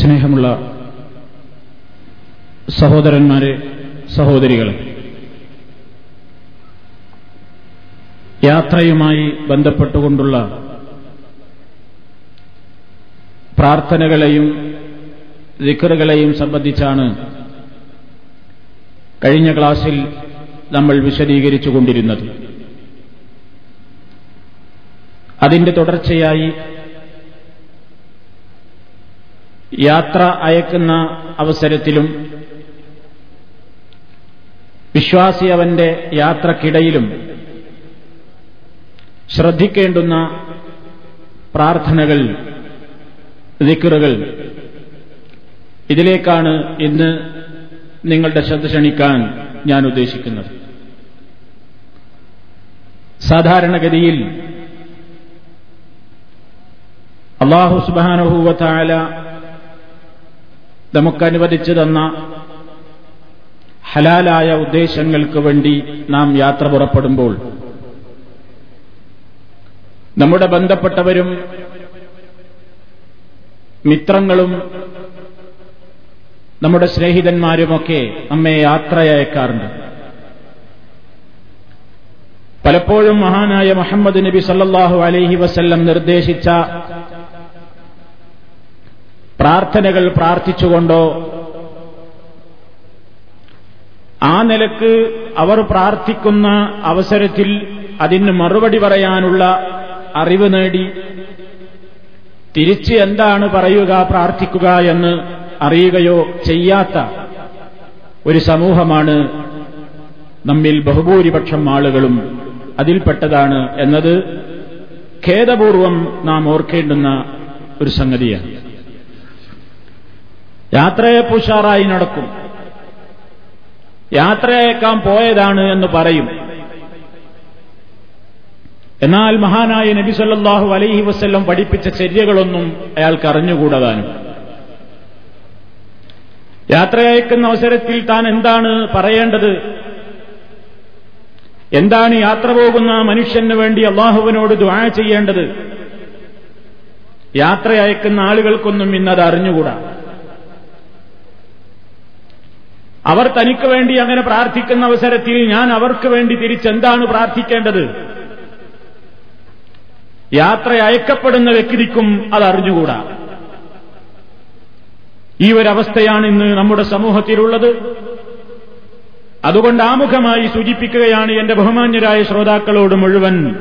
സ്നേഹമുള്ള സഹോദരന്മാരെ സഹോദരികളെ യാത്രയുമായി ബന്ധപ്പെട്ടുകൊണ്ടുള്ള പ്രാർത്ഥനകളെയും ദിക്കറുകളെയും സംബന്ധിച്ചാണ് കഴിഞ്ഞ ക്ലാസ്സിൽ നമ്മൾ വിശദീകരിച്ചുകൊണ്ടിരുന്നത്. അതിന്റെ തുടർച്ചയായി യാത്ര അയക്കുന്ന അവസരത്തിലും വിശ്വാസി അവന്റെ യാത്രക്കിടയിലും ശ്രദ്ധിക്കേണ്ടുന്ന പ്രാർത്ഥനകൾ ദിക്കറുകൾ ഇതിലേക്കാണ് ഇന്ന് നിങ്ങളുടെ ശ്രദ്ധ ക്ഷണിക്കാൻ ഞാൻ ഉദ്ദേശിക്കുന്നത്. സാധാരണഗതിയിൽ അള്ളാഹു സുബാനുഭൂവത്തായ നമുക്കനുവദിച്ചു തന്ന ഹലാലായ ഉദ്ദേശങ്ങൾക്ക് വേണ്ടി നാം യാത്ര പുറപ്പെടുമ്പോൾ നമ്മുടെ ബന്ധപ്പെട്ടവരും മിത്രങ്ങളും നമ്മുടെ സ്നേഹിതന്മാരുമൊക്കെ നമ്മെ യാത്രയയക്കാറുണ്ട്. പലപ്പോഴും മഹാനായ മുഹമ്മദ് നബി സല്ലാഹു അലൈഹി വസല്ലം നിർദ്ദേശിച്ച പ്രാർത്ഥനകൾ പ്രാർത്ഥിച്ചുകൊണ്ടോ? ആ നിലയ്ക്ക് അവർ പ്രാർത്ഥിക്കുന്ന അവസരത്തിൽ അതിന് മറുപടി പറയാനുള്ള അറിവ് നേടി. തിരിച്ച് എന്താണ് പറയുക പ്രാർത്ഥിക്കുക എന്ന് അറിയുകയോ ചെയ്യാത്ത ഒരു സമൂഹമാണ് നമ്മിൽ ബഹുഭൂരിപക്ഷം ആളുകളും അതിൽപ്പെട്ടതാണ് എന്നത് ഖേദപൂർവം നാം ഓർക്കേണ്ടുന്ന ഒരു സംഗതിയാണ്. യാത്രയെ പുഷാറായി നടക്കും. യാത്രയേക്കാൻ പോയതാണ് എന്ന് പറയും. എന്നാൽ മഹാനായ നബി സല്ലാഹു അലൈഹി വസ്ല്ലം പഠിപ്പിച്ച ചര്യകളൊന്നും അയാൾക്ക് അറിഞ്ഞുകൂടാതാനും. യാത്രയയക്കുന്ന അവസരത്തിൽ താൻ എന്താണ് പറയേണ്ടത്? എന്താണ് യാത്ര പോകുന്ന മനുഷ്യന് വേണ്ടി അള്ളാഹുവിനോട് ദ്വാ ചെയ്യേണ്ടത്? യാത്ര അയക്കുന്ന ആളുകൾക്കൊന്നും ഇന്നത് അറിഞ്ഞുകൂടാ. അവർ തനിക്ക് വേണ്ടി അങ്ങനെ പ്രാർത്ഥിക്കുന്ന അവസരത്തിൽ ഞാൻ അവർക്ക് വേണ്ടി തിരിച്ചെന്താണ് പ്രാർത്ഥിക്കേണ്ടത്? യാത്ര അയക്കപ്പെടുന്ന വ്യക്തിക്കും അത് അറിഞ്ഞുകൂടാ. ഈ ഒരവസ്ഥയാണ് ഇന്ന് നമ്മുടെ സമൂഹത്തിലുള്ളത്. അതുകൊണ്ട് ആമുഖമായി സൂചിപ്പിക്കുകയാണ് എന്റെ ബഹുമാന്യരായ ശ്രോതാക്കളോട് മുഴുവൻ.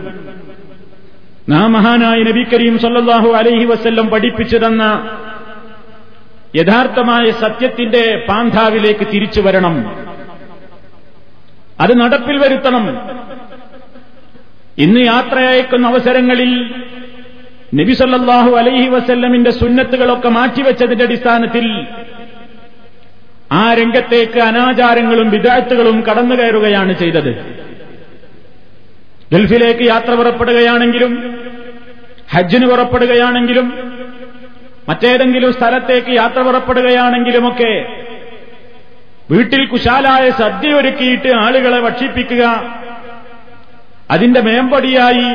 നാം മഹാനായ നബി കരീം സല്ലാഹു അലൈഹി വസ്ല്ലം പഠിപ്പിച്ചു തന്ന യഥാർത്ഥമായ സത്യത്തിന്റെ പാന്ധാവിലേക്ക് തിരിച്ചു വരണം. അത് നടപ്പിൽ വരുത്തണം. ഇന്ന് യാത്രയയക്കുന്ന അവസരങ്ങളിൽ നബിസല്ലാഹു അലൈഹി വസല്ലമിന്റെ സുന്നത്തുകളൊക്കെ മാറ്റിവെച്ചതിന്റെ അടിസ്ഥാനത്തിൽ ആ രംഗത്തേക്ക് അനാചാരങ്ങളും വിദാഴ്ത്തുകളും കടന്നു കയറുകയാണ് ചെയ്തത്. ഗൾഫിലേക്ക് യാത്ര പുറപ്പെടുകയാണെങ്കിലും ഹജ്ജിന് പുറപ്പെടുകയാണെങ്കിലും മറ്റേതെങ്കിലും സ്ഥലത്തേക്ക് യാത്ര പുറപ്പെടുകയാണെങ്കിലുമൊക്കെ വീട്ടിൽ കുശാലായ സദ്യ ഒരുക്കിയിട്ട് ആളുകളെ ഭക്ഷിപ്പിക്കുക അതിന്റെ മേമ്പടിയായി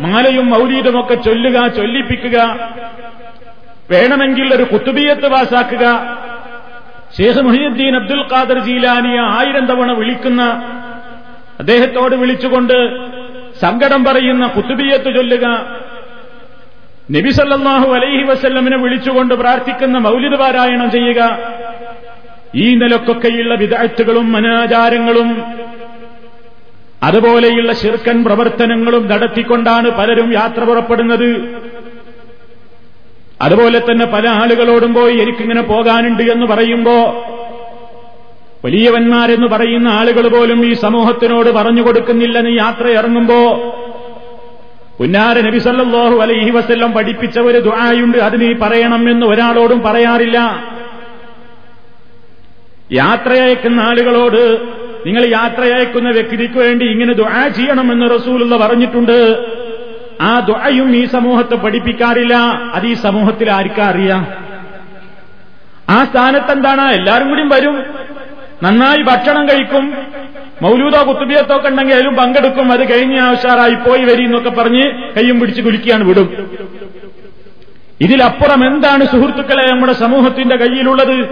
മാലയും മൗലീതുമൊക്കെ ചൊല്ലുക ചൊല്ലിപ്പിക്കുക വേണമെങ്കിൽ ഒരു കുത്തുബിയത്ത് പാസാക്കുക. ഷേഖ് മുഹിയുദ്ദീൻ അബ്ദുൽ ഖാദർ ജീലാനിയ ആയിരം തവണ വിളിക്കുന്ന അദ്ദേഹത്തോട് വിളിച്ചുകൊണ്ട് സങ്കടം പറയുന്ന കുത്തുബിയത്ത് ചൊല്ലുക നബിസല്ലാഹു അലൈഹി വസല്ലമിനെ വിളിച്ചുകൊണ്ട് പ്രാർത്ഥിക്കുന്ന മൗലിദ് പാരായണം ചെയ്യുക. ഈ നിലക്കൊക്കെയുള്ള വിദഗ്ധകളും അനാചാരങ്ങളും അതുപോലെയുള്ള ശിർക്കൻ പ്രവർത്തനങ്ങളും നടത്തിക്കൊണ്ടാണ് പലരും യാത്ര പുറപ്പെടുന്നത്. അതുപോലെ തന്നെ പല ആളുകളോടും പോയി എനിക്കിങ്ങനെ പോകാനുണ്ട് എന്ന് പറയുമ്പോ വലിയവന്മാരെന്ന് പറയുന്ന ആളുകൾ പോലും ഈ സമൂഹത്തിനോട് പറഞ്ഞു കൊടുക്കുന്നില്ല യാത്ര ഇറങ്ങുമ്പോ പുന്നാര നബി സല്ലാഹു അലൈഹി വസ്ല്ലം പഠിപ്പിച്ച ഒരു ദുആയുണ്ട്. അത് നീ പറയണം എന്ന് ഒരാളോടും പറയാറില്ല. യാത്രയയക്കുന്ന ആളുകളോട് നിങ്ങൾ യാത്രയയക്കുന്ന വ്യക്തിക്ക് വേണ്ടി ഇങ്ങനെ ദുആ ചെയ്യണമെന്ന് റസൂലുള്ള പറഞ്ഞിട്ടുണ്ട്. ആ ദുആയും ഈ സമൂഹത്തെ പഠിപ്പിക്കാറില്ല. അത് ഈ സമൂഹത്തിൽ ആർക്കാ അറിയാം? ആ സ്ഥാനത്ത് എന്താണ് എല്ലാവരും കൂടിയും വരും. നന്നായി ഭക്ഷണം കഴിക്കും. മൗലൂദ കുത്തുബിയത്തൊക്കെ ഉണ്ടെങ്കിൽ അതിലും പങ്കെടുക്കും. അത് കഴിഞ്ഞ ആവശ്യമായി പോയി വരി എന്നൊക്കെ പറഞ്ഞ് കയ്യും പിടിച്ച് കുലുക്കിയാണ് വിടും. ഇതിലപ്പുറം എന്താണ് സുഹൃത്തുക്കളെ നമ്മുടെ സമൂഹത്തിന്റെ കയ്യിലുള്ളത്?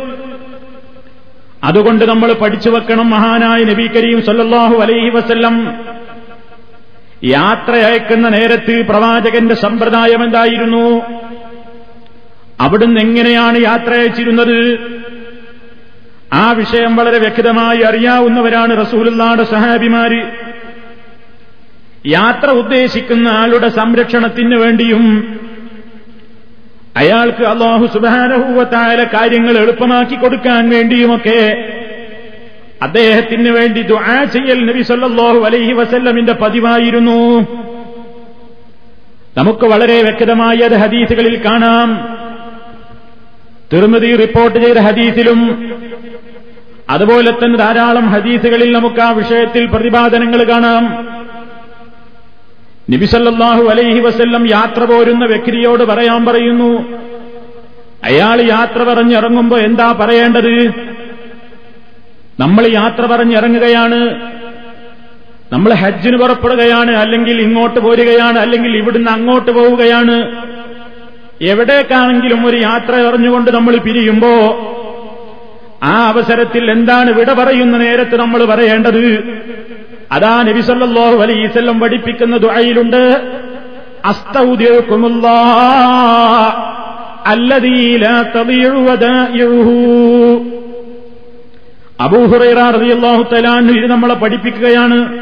അതുകൊണ്ട് നമ്മൾ പഠിച്ചു വെക്കണം മഹാനായ നബി കരീം സല്ലാഹു അലൈഹി വസ്ല്ലം. യാത്ര അയക്കുന്ന നേരത്ത് പ്രവാചകന്റെ സമ്പ്രദായം എന്തായിരുന്നു? അവിടുന്ന് എങ്ങനെയാണ് യാത്ര അയച്ചിരുന്നത്? ആ വിഷയം വളരെ വ്യക്തമായി അറിയാവുന്നവരാണ് റസൂലുള്ളാടെ സഹാബിമാര്. യാത്ര ഉദ്ദേശിക്കുന്ന ആളുടെ സംരക്ഷണത്തിന് വേണ്ടിയും അയാൾക്ക് അള്ളാഹു സുബാനഹൂവത്തായ കാര്യങ്ങൾ എളുപ്പമാക്കി കൊടുക്കാൻ വേണ്ടിയുമൊക്കെ അദ്ദേഹത്തിന് വേണ്ടി ദുആ ചെയ്യൽ നബി സല്ലല്ലാഹു അലൈഹി വസല്ലമിന്റെ പതിവായിരുന്നു. നമുക്ക് വളരെ വ്യക്തമായി അത് ഹദീസുകളിൽ കാണാം. തിരുമതി റിപ്പോർട്ട് ചെയ്ത ഹദീസിലും അതുപോലെ തന്നെ ധാരാളം ഹദീസുകളിൽ നമുക്ക് ആ വിഷയത്തിൽ പ്രതിപാദനങ്ങൾ കാണാം. നബിസല്ലാഹു അലൈഹി വസ്ല്ലം യാത്ര പോരുന്ന വ്യക്തിയോട് പറയാൻ പറയുന്നു അയാൾ യാത്ര പറഞ്ഞിറങ്ങുമ്പോ എന്താ പറയേണ്ടത്? നമ്മൾ യാത്ര പറഞ്ഞിറങ്ങുകയാണ് നമ്മൾ ഹജ്ജിന് പുറപ്പെടുകയാണ് അല്ലെങ്കിൽ ഇങ്ങോട്ട് പോരുകയാണ് അല്ലെങ്കിൽ ഇവിടുന്ന് അങ്ങോട്ട് പോവുകയാണ്. എവിടേക്കാണെങ്കിലും ഒരു യാത്ര അറിഞ്ഞുകൊണ്ട് നമ്മൾ പിരിയുമ്പോ ആ അവസരത്തിൽ എന്താണ് വിട പറയുന്ന നേരത്ത് നമ്മൾ പറയേണ്ടത്? അതാ നബിസല്ലാഹു അലൈസല്ലം പഠിപ്പിക്കുന്ന ദുഴയിലുണ്ട് ഇത് നമ്മളെ പഠിപ്പിക്കുകയാണ്.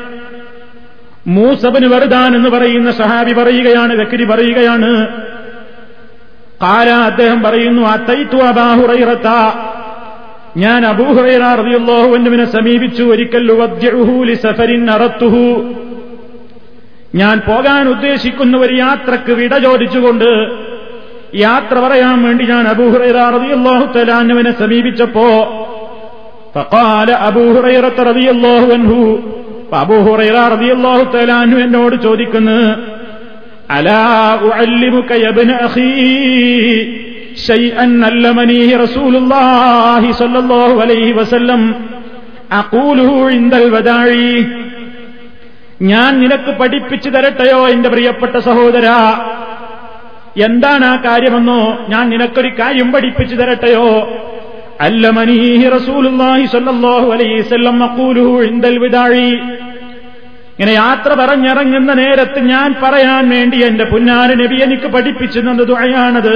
മൂസബന് വെറുതാൻ എന്ന് പറയുന്ന സഹാബി പറയുകയാണ് വെക്കരി പറയുകയാണ്. കാല അദ്ദേഹം പറയുന്നു അത്തൈത്തു അബാഹുറൈറത്ത ഞാൻ അബൂഹുറൈറിയുള്ളോഹുവിനെ സമീപിച്ചു ഒരിക്കൽ സഫരിൻ അറത്തുഹു. ഞാൻ പോകാൻ ഉദ്ദേശിക്കുന്ന ഒരു യാത്രയ്ക്ക് വിട ചോദിച്ചുകൊണ്ട് യാത്ര പറയാൻ വേണ്ടി ഞാൻ അബൂഹുറൈറിയാഹു തലാന്നുവിനെ സമീപിച്ചപ്പോ ഫഖാല അബൂഹുറൈറ റളിയല്ലാഹു അൻഹു അബൂഹുറൈറ എന്നോട് ചോദിക്കുന്നു അലാ ഉഅല്ലിമുക യബ്ന അഖീ? ഷൈഅൻ അല്ലമനീഹി റസൂലുള്ളാഹി സ്വല്ലല്ലാഹു അലൈഹി വസല്ലം അഖൂലുഹു ഇൻദൽ വദാഇ ഞാൻ നിനക്ക് പഠിപ്പിച്ചു തരട്ടെയോ എന്റെ പ്രിയപ്പെട്ട സഹോദര? എന്താണ് ആ കാര്യമെന്നോ ഞാൻ നിനക്കൊരു കാര്യം പഠിപ്പിച്ചു തരട്ടെയോ? അല്ലമനീഹി റസൂലുള്ളാഹി സ്വല്ലല്ലാഹു അലൈഹി വസല്ലം മഖൂലുഹു ഇൻദൽ വദാഇ ഇങ്ങനെ യാത്ര പറഞ്ഞിറങ്ങുന്ന നേരത്ത് ഞാൻ പറയാൻ വേണ്ടി എന്റെ പുന്നാര നബി എനിക്ക് പഠിപ്പിച്ചു തന്ന ദുആയാണത്.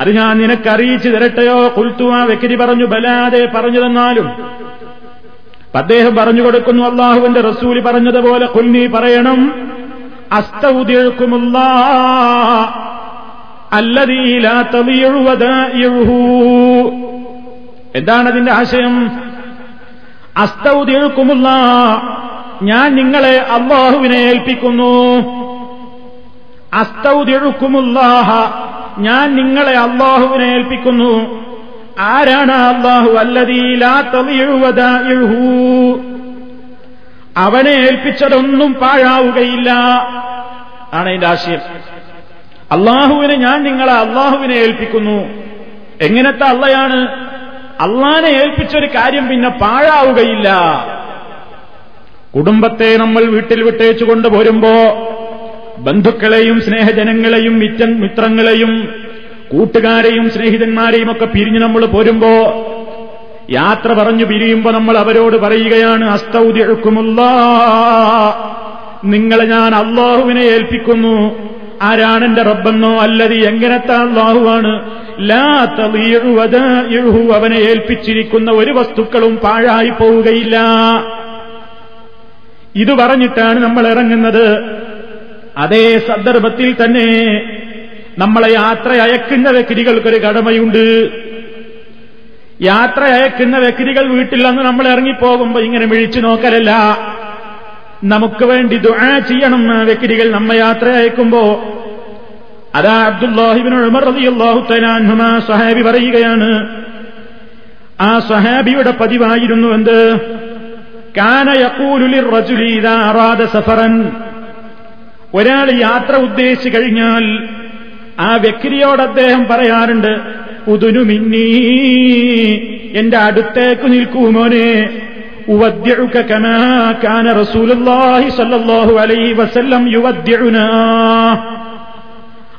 അത് ഞാൻ നിനക്ക് അറിയിച്ചു തരട്ടെയോ? കുൽത്തു ആ വ്യക്തി പറഞ്ഞു ബലാതെ പറഞ്ഞു തന്നാലും അദ്ദേഹം പറഞ്ഞു കൊടുക്കുന്നു അള്ളാഹുവിന്റെ റസൂലി പറഞ്ഞതുപോലെ കുൽനി പറയണം അസ്തൗദ്യഴുക്കുമുള്ള എന്താണ് അതിന്റെ ആശയം? അസ്തൗദ്യഴുക്കുമുള്ള ഞാൻ നിങ്ങളെ അള്ളാഹുവിനെ ഏൽപ്പിക്കുന്നു. അസ്തൗദ്യഴുക്കുമുല്ലാഹ ഞാൻ നിങ്ങളെ അള്ളാഹുവിനെ ഏൽപ്പിക്കുന്നു. ആരാണ് അള്ളാഹു അല്ലതീലാത്തു അവനെ ഏൽപ്പിച്ചതൊന്നും പാഴാവുകയില്ല. ആണ് അതിന്റെ ആശയം. അള്ളാഹുവിനെ ഞാൻ നിങ്ങളെ അള്ളാഹുവിനെ ഏൽപ്പിക്കുന്നു. എങ്ങനത്തെ അള്ളയാണ്? അള്ളാനെ ഏൽപ്പിച്ചൊരു കാര്യം പിന്നെ പാഴാവുകയില്ല. കുടുംബത്തെ നമ്മൾ വീട്ടിൽ വിട്ടേച്ചു കൊണ്ടുപോരുമ്പോ ബന്ധുക്കളെയും സ്നേഹജനങ്ങളെയും മിറ്റ മിത്രങ്ങളെയും കൂട്ടുകാരെയും സ്നേഹിതന്മാരെയും ഒക്കെ പിരിഞ്ഞു നമ്മൾ പോരുമ്പോ യാത്ര പറഞ്ഞു പിരിയുമ്പോ നമ്മൾ അവരോട് പറയുകയാണ് അസ്തൗദ്യഴുക്കുമുള്ള നിങ്ങളെ ഞാൻ അള്ളാഹുവിനെ ഏൽപ്പിക്കുന്നു. ആരാണ് എന്റെ റബ്ബെന്നോ? അല്ലത് എങ്ങനത്തെ അള്ളാഹുവാണ് ലാ തളീഴുവതീഴു അവനെ ഏൽപ്പിച്ചിരിക്കുന്ന ഒരു വസ്തുക്കളും പാഴായി പോവുകയില്ല. ഇത് പറഞ്ഞിട്ടാണ് നമ്മൾ ഇറങ്ങുന്നത്. അതേ സന്ദർഭത്തിൽ തന്നെ നമ്മളെ യാത്ര അയക്കുന്ന വ്യക്തികൾക്കൊരു കടമയുണ്ട്. യാത്ര അയക്കുന്ന വ്യക്തികൾ വീട്ടിൽ നിന്ന് നമ്മൾ ഇറങ്ങിപ്പോകുമ്പോ ഇങ്ങനെ വിഴിച്ചു നോക്കലല്ല. നമുക്ക് വേണ്ടി ദുആ ചെയ്യണം വ്യക്തികൾ നമ്മെ യാത്ര അയക്കുമ്പോ. അതാ അബ്ദുല്ലാഹിബിൻ ഉമർ റളിയല്ലാഹു തആല സഹാബി പറയുകയാണ്. ആ സഹാബിയുടെ പതിവായിരുന്നു എന്ത്? കാന യഖൂലു ഇദാ അറാദ സഫറൻ. ഒരാൾ യാത്ര ഉദ്ദേശിച്ചു കഴിഞ്ഞാൽ ആ വ്യക്തിയോട് അദ്ദേഹം പറയാറുണ്ട് ഉതുനു മിന്നീ എന്റെ അടുത്തേക്ക് നിൽക്കൂ മോനെ. സ്വല്ലല്ലാഹു അലൈഹി വസല്ലം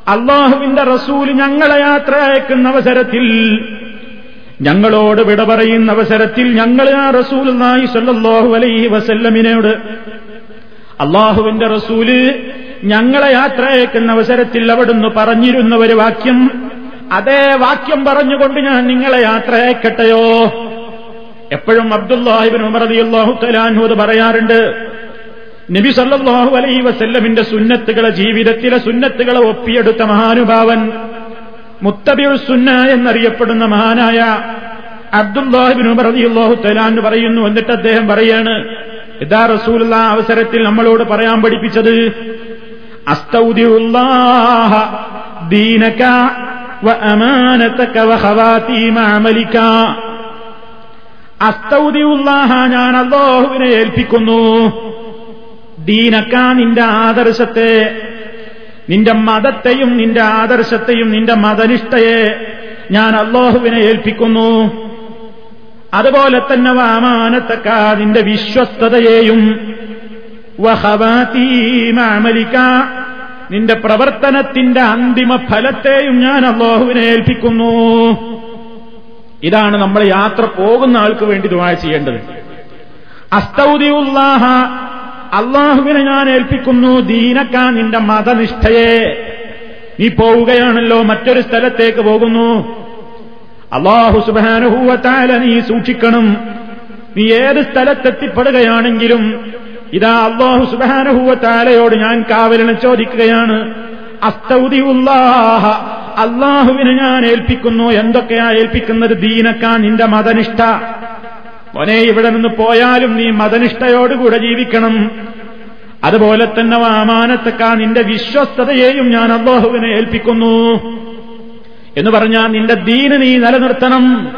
അള്ളാഹുവിന്റെ റസൂൽ ഞങ്ങളെ യാത്ര അയക്കുന്ന അവസരത്തിൽ ഞങ്ങളോട് വിട പറയുന്ന അവസരത്തിൽ ഞങ്ങൾ ആ റസൂൽ നായി സല്ലാഹു അലൈഹി വസല്ലമിനോട് അള്ളാഹുവിന്റെ റസൂൽ ഞങ്ങളെ യാത്ര അയക്കുന്ന അവസരത്തിൽ അവിടുന്ന് പറഞ്ഞിരുന്ന ഒരു വാക്യം. അതേ വാക്യം പറഞ്ഞുകൊണ്ട് ഞാൻ നിങ്ങളെ യാത്ര അയക്കട്ടെയോ എപ്പോഴും അബ്ദുല്ലാഹിബിൻ ഉമറതി അള്ളാഹു തലാൻഹൂത് പറയാറുണ്ട്. നബി സല്ലാഹു അലൈ വസല്ലമിന്റെ സുന്നത്തുകളെ ജീവിതത്തിലെ സുന്നത്തുകളെ ഒപ്പിയെടുത്ത മഹാനുഭാവൻ മുത്തബിഉ സുന്ന എന്നറിയപ്പെടുന്ന മഹാനായ അബ്ദുല്ലാഹിബിൻ ഉമറതി അള്ളാഹു തലാൻ പറയുന്നു എന്നിട്ട് അദ്ദേഹം പറയാണ് ഇതാ റസൂലുള്ള അവസരത്തിൽ നമ്മളോട് പറയാൻ പഠിപ്പിച്ചത് അസ്തൗദിഉല്ലാഹ ദീനക ഞാൻ അല്ലാഹുവിനെ ഏൽപ്പിക്കുന്നു. ദീനക്ക നിന്റെ ആദർശത്തെ നിന്റെ മതത്തെയും നിന്റെ ആദർശത്തെയും നിന്റെ മതനിഷ്ഠയെ ഞാൻ അള്ളാഹുവിനെ ഏൽപ്പിക്കുന്നു. അതുപോലെ തന്നെ വാമാനത്തക്ക നിന്റെ വിശ്വസ്തതയെയും വഹവാതീമലിക്ക നിന്റെ പ്രവർത്തനത്തിന്റെ അന്തിമ ഫലത്തെയും ഞാൻ അള്ളാഹുവിനെ ഏൽപ്പിക്കുന്നു. ഇതാണ് നമ്മൾ യാത്ര പോകുന്ന ആൾക്ക് വേണ്ടി ദുവാ ചെയ്യേണ്ടത്. അസ്തൗദിയുല്ലാഹ അള്ളാഹുവിനെ ഞാൻ ഏൽപ്പിക്കുന്നു. ദീനക്ക നിന്റെ മതനിഷ്ഠയെ. നീ പോവുകയാണല്ലോ മറ്റൊരു സ്ഥലത്തേക്ക് പോകുന്നു. അള്ളാഹു സുബാനുഭൂവത്താല നീ സൂക്ഷിക്കണം. നീ ഏത് സ്ഥലത്തെത്തിപ്പെടുകയാണെങ്കിലും ഇതാ അള്ളാഹു സുബാനഹുവത്താലയോട് ഞാൻ കാവലിനെ ചോദിക്കുകയാണ്. അസ്തൗദിയുല്ലാഹ അള്ളാഹുവിനെ ഞാൻ ഏൽപ്പിക്കുന്നു. എന്തൊക്കെയാ ഏൽപ്പിക്കുന്നത്? ദീനക്കാൻ നിന്റെ മതനിഷ്ഠ. ഒനേ ഇവിടെ നിന്ന് പോയാലും നീ മതനിഷ്ഠയോടുകൂടെ ജീവിക്കണം. അതുപോലെ തന്നെ വാമാനത്തക്കാ നിന്റെ വിശ്വസ്തതയെയും ഞാൻ അള്ളാഹുവിനെ ഏൽപ്പിക്കുന്നു. എന്ന് പറഞ്ഞാൽ നിന്റെ ദീന് നീ നിലനിർത്തണം.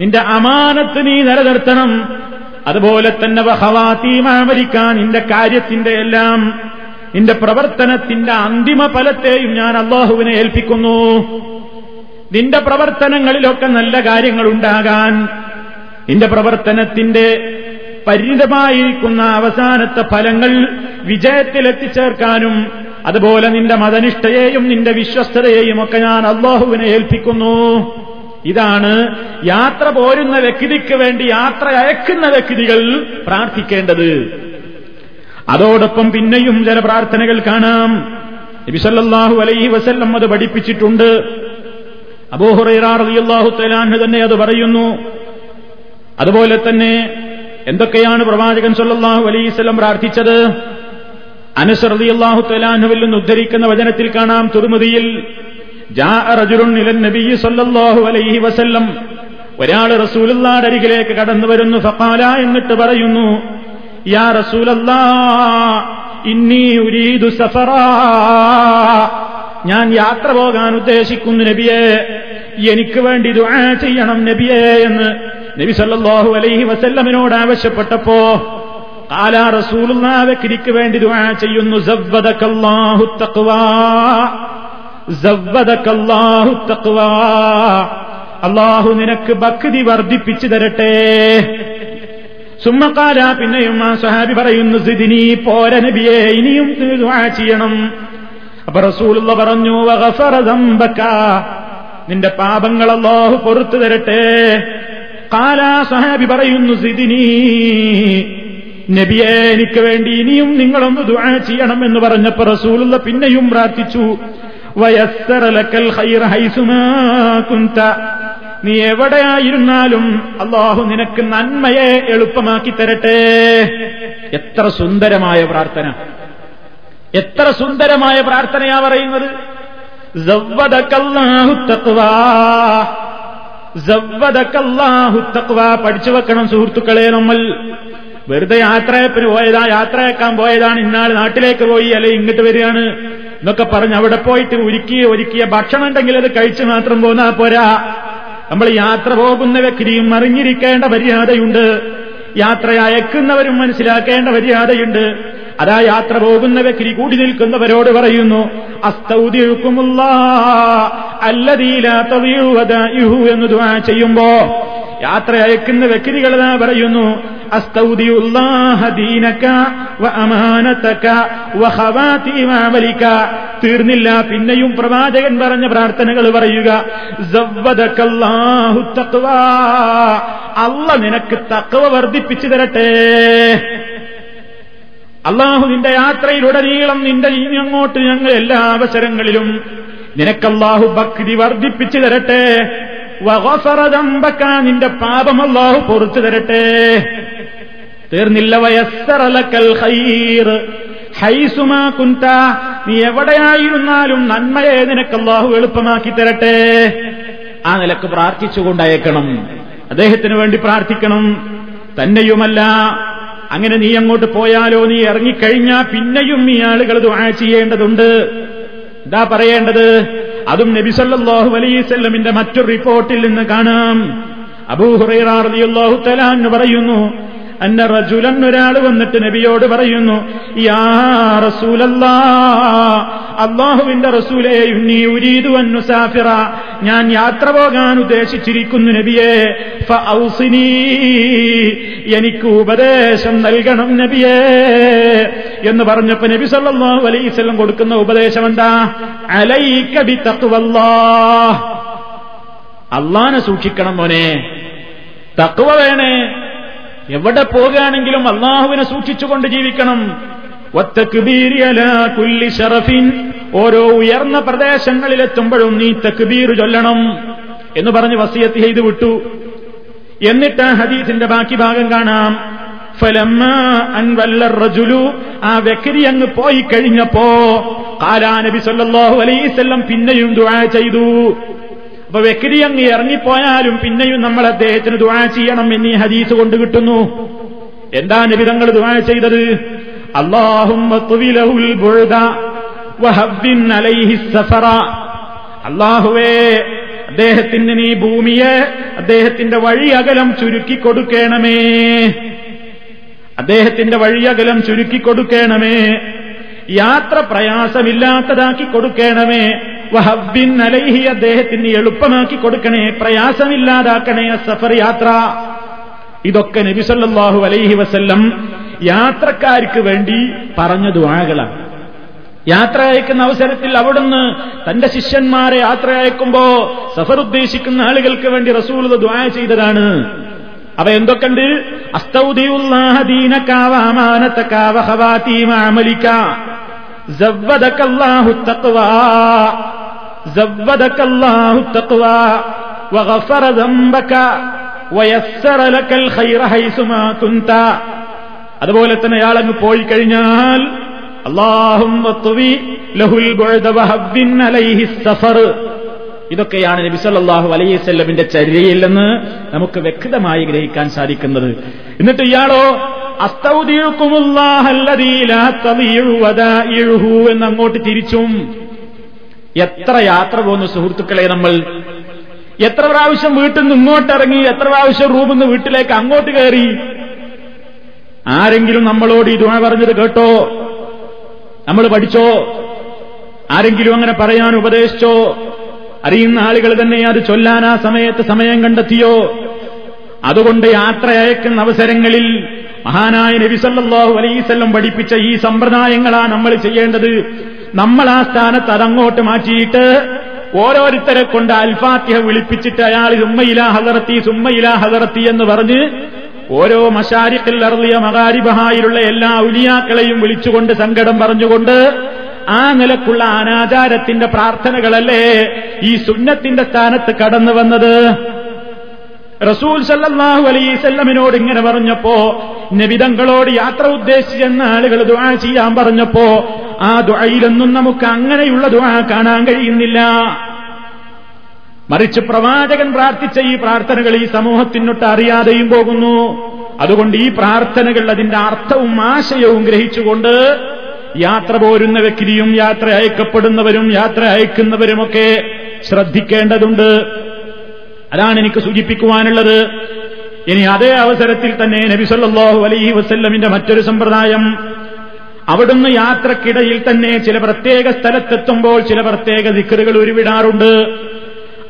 നിന്റെ അമാനത്ത് നീ നിലനിർത്തണം. അതുപോലെ തന്നെ വഹവാത്തീമാവരിക്കാൻ നിന്റെ കാര്യത്തിന്റെ എല്ലാം നിന്റെ പ്രവർത്തനത്തിന്റെ അന്തിമ ഫലത്തെയും ഞാൻ അള്ളാഹുവിനെ ഏൽപ്പിക്കുന്നു. നിന്റെ പ്രവർത്തനങ്ങളിലൊക്കെ നല്ല കാര്യങ്ങളുണ്ടാകാൻ നിന്റെ പ്രവർത്തനത്തിന്റെ പരിണിതമായിരിക്കുന്ന അവസാനത്തെ ഫലങ്ങൾ വിജയത്തിലെത്തിച്ചേർക്കാനും അതുപോലെ നിന്റെ മതനിഷ്ഠയെയും നിന്റെ വിശ്വസ്തതയെയും ഒക്കെ ഞാൻ അള്ളാഹുവിനെ ഏൽപ്പിക്കുന്നു. ഇതാണ് യാത്ര പോരുന്ന വ്യക്തിക്ക് വേണ്ടി യാത്ര അയക്കുന്ന വ്യക്തികൾ പ്രാർത്ഥിക്കേണ്ടത്. അതോടൊപ്പം പിന്നെയും ചില പ്രാർത്ഥനകൾ കാണാം. നബിസല്ലാഹു അലൈഹി വസല്ലം അത് പഠിപ്പിച്ചിട്ടുണ്ട്. അബോഹുറൈറാറിയാഹു തലാന് തന്നെ അത് പറയുന്നു. അതുപോലെ തന്നെ എന്തൊക്കെയാണ് പ്രവാചകൻ സല്ലാഹു അലൈഹി വസ്ലം പ്രാർത്ഥിച്ചത്? അനസറതി അള്ളാഹു തലാനുവിൽ നിന്ന് ഉദ്ധരിക്കുന്ന വചനത്തിൽ കാണാം. തുറമുതിയിൽ വസല്ലം. ഒരാൾ അരികിലേക്ക് കടന്നു വരുന്നു. ഫഖാല എന്നിട്ട് പറയുന്നു യാ റസൂലല്ലാ ഇന്നി ഉരീദു സഫറാ. ഞാൻ യാത്ര പോകാൻ ഉദ്ദേശിക്കുന്നു നബിയെ. എനിക്ക് വേണ്ടി ദുആ ചെയ്യണം നബിയെ എന്ന് നബി സല്ലല്ലാഹു അലൈഹി വസല്ലമിനോട് ആവശ്യപ്പെട്ടപ്പോ കാലാ വ്യക്തിക്ക് വേണ്ടി ദുആ ചെയ്യുന്നു. സവ്വദക്കല്ലാഹു തഖ്വാ അള്ളാഹു നിനക്ക് ഭക്തി വർദ്ധിപ്പിച്ചു തരട്ടെ. സുമ്മക്കാല പിന്നെയും ആ സഹാബി പറയുന്നു സിദിനി പോര നബിയെ ഇനിയും ചെയ്യണം. അപ്പൊ റസൂലുള്ള പറഞ്ഞു നിന്റെ പാപങ്ങൾ അള്ളാഹു പൊറത്തു തരട്ടെ. കാലാ സഹാബി പറയുന്നു സിദിനി നബിയെ എനിക്ക് വേണ്ടി ഇനിയും നിങ്ങളൊന്ന് ദുആ ചെയ്യണം എന്ന് പറഞ്ഞപ്പോ റസൂലുള്ള പിന്നെയും പ്രാർത്ഥിച്ചു. നീ എവിടെയായിരുന്നാലും അള്ളാഹു നിനക്ക് നന്മയെ എളുപ്പമാക്കി തരട്ടെ. എത്ര സുന്ദരമായ പ്രാർത്ഥന. എത്ര സുന്ദരമായ പ്രാർത്ഥനയാ പറയുന്നത്. പഠിച്ചു വെക്കണം സുഹൃത്തുക്കളെ നമ്മൾ. വെറുതെ യാത്രയപ്പിന് പോയതാ. യാത്രയേക്കാൻ പോയതാണ്. ഇന്നാൾ നാട്ടിലേക്ക് പോയി. അല്ലെ ഇങ്ങോട്ട് വരികയാണ്. എന്നൊക്കെ പറഞ്ഞ് അവിടെ പോയിട്ട് ഒരുക്കിയ ഒരുക്കിയ ഭക്ഷണം ഉണ്ടെങ്കിൽ അത് കഴിച്ചു മാത്രം പോന്നാ പോരാ. നമ്മൾ യാത്ര പോകുന്ന വ്യക്തിയും അറിഞ്ഞിരിക്കേണ്ട മര്യാദയുണ്ട്. യാത്ര അയക്കുന്നവരും മനസ്സിലാക്കേണ്ട മര്യാദയുണ്ട്. അതാ യാത്ര പോകുന്ന വ്യക്തി കൂടി നിൽക്കുന്നവരോട് പറയുന്നു അസ്തൗദ്യക്കുമുള്ള അല്ലതീലാത്തവ്യൂഹു എന്ന് ദുആ ചെയ്യുമ്പോ യാത്ര അയക്കുന്ന വ്യക്തികൾ പറയുന്നു തീർന്നില്ല പിന്നെയും പ്രവാചകൻ പറഞ്ഞ പ്രാർത്ഥനകൾ പറയുക. അല്ല നിനക്ക് തക്കവ വർദ്ധിപ്പിച്ചു തരട്ടെ. അള്ളാഹു നിന്റെ യാത്രയിലുടനീളം നിന്റെ അങ്ങോട്ട് ഞങ്ങൾ എല്ലാ അവസരങ്ങളിലും നിനക്കല്ലാഹു ഭക്തി വർദ്ധിപ്പിച്ചു തരട്ടെ. നിന്റെ പാപം അല്ലാഹു പൊറത്തു തരട്ടെ. തീർന്നില്ല വയസ്സറലക്കൽ ഹൈസുമാ കുന്ത നീ എവിടെയായിരുന്നാലും നന്മയെ നിനക്കല്ലാഹു എളുപ്പമാക്കി തരട്ടെ. ആ നിലയ്ക്ക് പ്രാർത്ഥിച്ചുകൊണ്ടയക്കണം. അദ്ദേഹത്തിന് വേണ്ടി പ്രാർത്ഥിക്കണം. തന്നെയുമല്ല അങ്ങനെ നീ അങ്ങോട്ട് പോയാലോ നീ ഇറങ്ങിക്കഴിഞ്ഞാ പിന്നെയും ഈ ആളുകൾ ദുആ ചെയ്യേണ്ടതുണ്ട്. എന്താ പറയേണ്ടത്? അതും നബി നബിസല്ലാഹു അലൈസല്ലമിന്റെ മറ്റൊരു റിപ്പോർട്ടിൽ നിന്ന് കാണാം. അബൂഹുറൈറാഹു തലാന്ന് പറയുന്നു അന്ന റജുലൻ ഒരാൾ വന്നിട്ട് നബിയോട് പറയുന്നു യാ റസൂലല്ലാ അള്ളാഹുവിന്റെ റസൂലേ ഉന്നീ ഉരീതു അന്നുസാഫിറ ഞാൻ യാത്ര പോകാൻ ഉദ്ദേശിച്ചിരിക്കുന്നു നബിയെ. എനിക്ക് ഉപദേശം നൽകണം നബിയേ. എന്ന് പറഞ്ഞപ്പോ നബി സല്ലാഹു അലൈഹി വസല്ലം കൊടുക്കുന്ന ഉപദേശം എന്താ? അലൈക തത്വല്ലാ അള്ളാനെ സൂക്ഷിക്കണം മോനെ. തക്കുവ വേണേ. എവിടെ പോകുകയാണെങ്കിലും അള്ളാഹുവിനെ സൂക്ഷിച്ചുകൊണ്ട് ജീവിക്കണം. കുല്ലി ഷറഫിൻ ഓരോ ഉയർന്ന പ്രദേശങ്ങളിലെത്തുമ്പോഴും നീ തക്ബീർ ചൊല്ലണം എന്ന് പറഞ്ഞ് വസിയത്ത് ചെയ്തു വിട്ടു. എന്നിട്ട് ഹദീസിന്റെ ബാക്കി ഭാഗം കാണാം. ഫലമ്മ അൻവല്ല റജുലു. ആ വ്യക്തി അങ്ങ് പോയി കഴിഞ്ഞപ്പോ കാലാനബി സല്ലാഹു അലൈഹിസല്ലം പിന്നെയും ദുആ ചെയ്തു. അപ്പൊ വ്യക്തി അങ്ങ് ഇറങ്ങിപ്പോയാലും പിന്നെയും നമ്മൾ അദ്ദേഹത്തിന് ദുവാ ചെയ്യണം എന്നീ ഹദീസ് കൊണ്ട് കിട്ടുന്നു. എന്താ നിബിതങ്ങൾ ദുവാ ചെയ്തത്? അള്ളാഹുവേ അദ്ദേഹത്തിന് നീ ഭൂമിയെ അദ്ദേഹത്തിന്റെ വഴി അകലം ചുരുക്കി കൊടുക്കണമേ. അദ്ദേഹത്തിന്റെ വഴി അകലം ചുരുക്കി കൊടുക്കണമേ. യാത്ര പ്രയാസമില്ലാത്തതാക്കി കൊടുക്കണമേ. വഹബിൻ അലൈഹി അദ്ദേഹത്തിന് എളുപ്പമാക്കി കൊടുക്കണേ പ്രയാസമില്ലാതാക്കണേ സഫർ യാത്ര. ഇതൊക്കെ നബിസല്ലാഹു അലൈഹി വസല്ലം യാത്രക്കാർക്ക് വേണ്ടി പറഞ്ഞ ദുആകളാണ്. യാത്ര അയക്കുന്ന അവസരത്തിൽ അവിടുന്ന് തന്റെ ശിഷ്യന്മാരെ യാത്ര അയക്കുമ്പോ സഫർ ഉദ്ദേശിക്കുന്ന ആളുകൾക്ക് വേണ്ടി റസൂൽ ദുആ ചെയ്തതാണ്. അവ എന്തൊക്കെണ്ട് അസ്തൗദിയുല്ലാഹദീനക്കാവാമാനത്തക്കാവഹവാത്തീമാമലിക്ക زودك التقوى زودك الله التقوى وغفر ذنبك ويسر لك الخير حيثما كنت അതുപോലെ തന്നെ അയാളങ്ങ് പോയി കഴിഞ്ഞാൽ അള്ളാഹും ലഹുൽ അലൈഹി സഫർ ഇതൊക്കെയാണ് നബി സല്ലല്ലാഹു അലൈഹി വസല്ലമിന്റെ ചര്യയിൽ നിന്ന് നമുക്ക് വ്യക്തമായി ഗ്രഹിക്കാൻ സാധിക്കുന്നത് എന്നിട്ട് ഇയാളോ എന്നങ്ങോട്ട് തിരിച്ചും എത്ര യാത്ര പോകുന്നു സുഹൃത്തുക്കളെ നമ്മൾ? എത്ര പ്രാവശ്യം വീട്ടിൽ നിന്ന് ഇങ്ങോട്ടിറങ്ങി എത്ര പ്രാവശ്യം റൂമിൽ നിന്ന് വീട്ടിലേക്ക് അങ്ങോട്ട് കയറി? ആരെങ്കിലും നമ്മളോട് ഈ പറഞ്ഞത് കേട്ടോ? നമ്മൾ പഠിച്ചോ? ആരെങ്കിലും അങ്ങനെ പറയാൻ ഉപദേശിച്ചോ? അറിയുന്ന ആളുകൾ തന്നെ അത് ചൊല്ലാൻ ആ സമയത്ത് സമയം കണ്ടെത്തിയോ? അതുകൊണ്ട് യാത്ര അയക്കുന്ന അവസരങ്ങളിൽ മഹാനായ നബിസല്ലാഹു അലൈസല്ലം പഠിപ്പിച്ച ഈ സമ്പ്രദായങ്ങളാ നമ്മൾ ചെയ്യേണ്ടത്. നമ്മൾ ആ സ്ഥാനത്ത് അതങ്ങോട്ട് മാറ്റിയിട്ട് ഓരോരുത്തരെ കൊണ്ട് അൽഫാത്തിഹ വിളിപ്പിച്ചിട്ട് അയാൾ സുമ്മയില ഹലറത്തി സുമ്മയില ഹലറത്തി എന്ന് പറഞ്ഞ് ഓരോ മഷാരിഖിൽ അറളിയ മകാരിബഹായിലുള്ള എല്ലാ ഉലിയാക്കളെയും വിളിച്ചുകൊണ്ട് സങ്കടം പറഞ്ഞുകൊണ്ട് ആ നിലക്കുള്ള അനാചാരത്തിന്റെ പ്രാർത്ഥനകളല്ലേ ഈ സുന്നത്തിന്റെ സ്ഥാനത്ത് കടന്നു വന്നത്? റസൂൽ സല്ലാഹു അലൈസല്ലമിനോട് ഇങ്ങനെ പറഞ്ഞപ്പോ നബിതങ്ങളോട് യാത്ര ഉദ്ദേശിച്ചെന്ന ആളുകൾ ദുആ ചെയ്യാൻ പറഞ്ഞപ്പോ ആ ദുആയിലൊന്നും നമുക്ക് അങ്ങനെയുള്ള ദുആ കാണാൻ കഴിയുന്നില്ല. മറിച്ച് പ്രവാചകൻ പ്രാർത്ഥിച്ച ഈ പ്രാർത്ഥനകൾ ഈ സമൂഹത്തിനൊട്ട് അറിയാതെയും പോകുന്നു. അതുകൊണ്ട് ഈ പ്രാർത്ഥനകൾ അതിന്റെ അർത്ഥവും ആശയവും ഗ്രഹിച്ചുകൊണ്ട് യാത്ര പോരുന്ന വ്യക്തിയും യാത്ര അയക്കപ്പെടുന്നവരും യാത്ര അയക്കുന്നവരുമൊക്കെ ശ്രദ്ധിക്കേണ്ടതുണ്ട്. അതാണ് എനിക്ക് സൂചിപ്പിക്കുവാനുള്ളത്. ഇനി അതേ അവസരത്തിൽ തന്നെ നബിസല്ലാഹു അലൈഹി വസ്ല്ലമിന്റെ മറ്റൊരു സമ്പ്രദായം. അവിടുന്ന് യാത്രക്കിടയിൽ തന്നെ ചില പ്രത്യേക സ്ഥലത്തെത്തുമ്പോൾ ചില പ്രത്യേക ദിക്കറുകൾ ഉരുവിടാറുണ്ട്.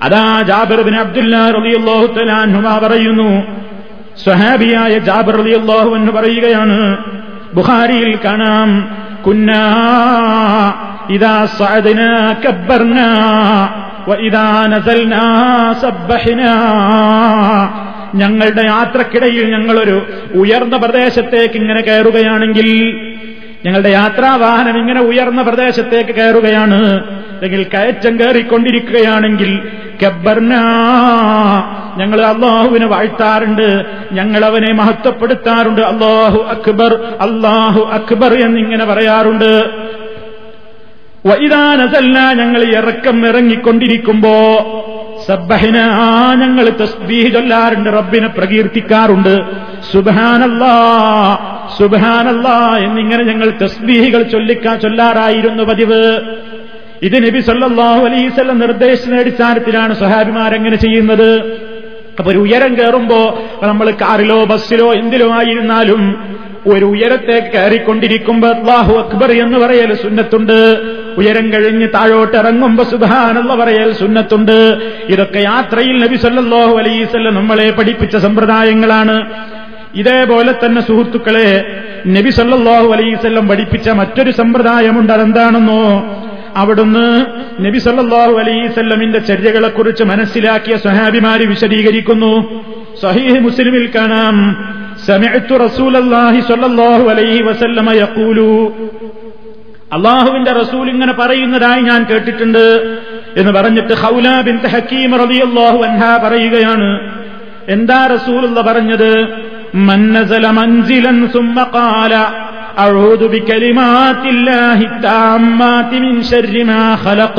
അതാ ജാബിർ ബിൻ അബ്ദുല്ലാ റളിയല്ലാഹു തആല പറയുന്നു. സ്വഹാബിയായ ജാബിർ അലിയല്ലാഹു എന്ന് പറയുകയാണ് ബുഹാരിയിൽ കാണാം. കുന്നാ ഇതാ ഞങ്ങളുടെ യാത്രക്കിടയിൽ ഞങ്ങളൊരു ഉയർന്ന പ്രദേശത്തേക്ക് ഇങ്ങനെ കയറുകയാണെങ്കിൽ ഞങ്ങളുടെ യാത്രാവാഹനം ഇങ്ങനെ ഉയർന്ന പ്രദേശത്തേക്ക് കയറുകയാണ്. അല്ലെങ്കിൽ കയറ്റം കയറിക്കൊണ്ടിരിക്കുകയാണെങ്കിൽ ഞങ്ങൾ അള്ളാഹുവിന് വാഴ്ത്താറുണ്ട് ഞങ്ങൾ അവനെ മഹത്വപ്പെടുത്താറുണ്ട് അള്ളാഹു അക്ബർ അള്ളാഹു അക്ബർ എന്നിങ്ങനെ പറയാറുണ്ട്. വൈതാനതല്ല ഞങ്ങൾ ഇറക്കം ഇറങ്ങിക്കൊണ്ടിരിക്കുമ്പോ സബ്ബഹിന ഞങ്ങൾ തസ്ബീഹ് ചൊല്ലാറുണ്ട് റബ്ബിനെ പ്രകീർത്തിക്കാറുണ്ട്. സുബാനല്ലാ സുബാനല്ലാ എന്നിങ്ങനെ ഞങ്ങൾ തസ്ബീഹികൾ ചൊല്ലിക്കാൻ ചൊല്ലാറായിരുന്നു പതിവ്. ഇത് നബി സല്ലാഹു അലൈസ് നിർദ്ദേശത്തിന്റെ അടിസ്ഥാനത്തിലാണ് സഹാബിമാരെങ്ങനെ ചെയ്യുന്നത്? അപ്പൊ ഒരു ഉയരം കയറുമ്പോ നമ്മൾ കാറിലോ ബസ്സിലോ എന്തിലോ ആയിരുന്നാലും ഒരു ഉയരത്തെ കയറിക്കൊണ്ടിരിക്കുമ്പോ അള്ളാഹു അക്ബർ എന്ന് പറയൽ സുന്നത്തുണ്ട്. ഉയരം കഴിഞ്ഞ് താഴോട്ട് ഇറങ്ങുമ്പോ സുധാനുള്ള പറയൽ സുന്നത്തുണ്ട്. ഇതൊക്കെ യാത്രയിൽ നബി സല്ലാഹു അലൈസല്ല നമ്മളെ പഠിപ്പിച്ച സമ്പ്രദായങ്ങളാണ്. ഇതേപോലെ തന്നെ സുഹൃത്തുക്കളെ നബി സല്ലാഹു അലൈസല്ലം പഠിപ്പിച്ച മറ്റൊരു സമ്പ്രദായമുണ്ട്. അതെന്താണെന്നോ അവിടുന്ന് നബി സല്ലാഹു അലൈസല്ലമിന്റെ ചര്യകളെക്കുറിച്ച് മനസ്സിലാക്കിയ സ്വഹാബിമാര് വിശദീകരിക്കുന്നു സഹീഹ് മുസ്ലിമിൽ കാണാം سمعت رسول الله صلى الله عليه وسلم يقول അള്ളാഹുവിന്റെ റസൂൽ ഇങ്ങനെ പറയുന്നതായി ഞാൻ കേട്ടിട്ടുണ്ട് എന്ന് പറഞ്ഞിട്ട് ഹൗല ബിൻ ഹക്കീം റളിയല്ലാഹു അൻഹ പറയുകയാണ് എന്താ റസൂൽ പറഞ്ഞത് മന്നസല മൻസിലൻ സുമ്മ ഖാല أعوذ بكلمات الله التامات من شر ما خلق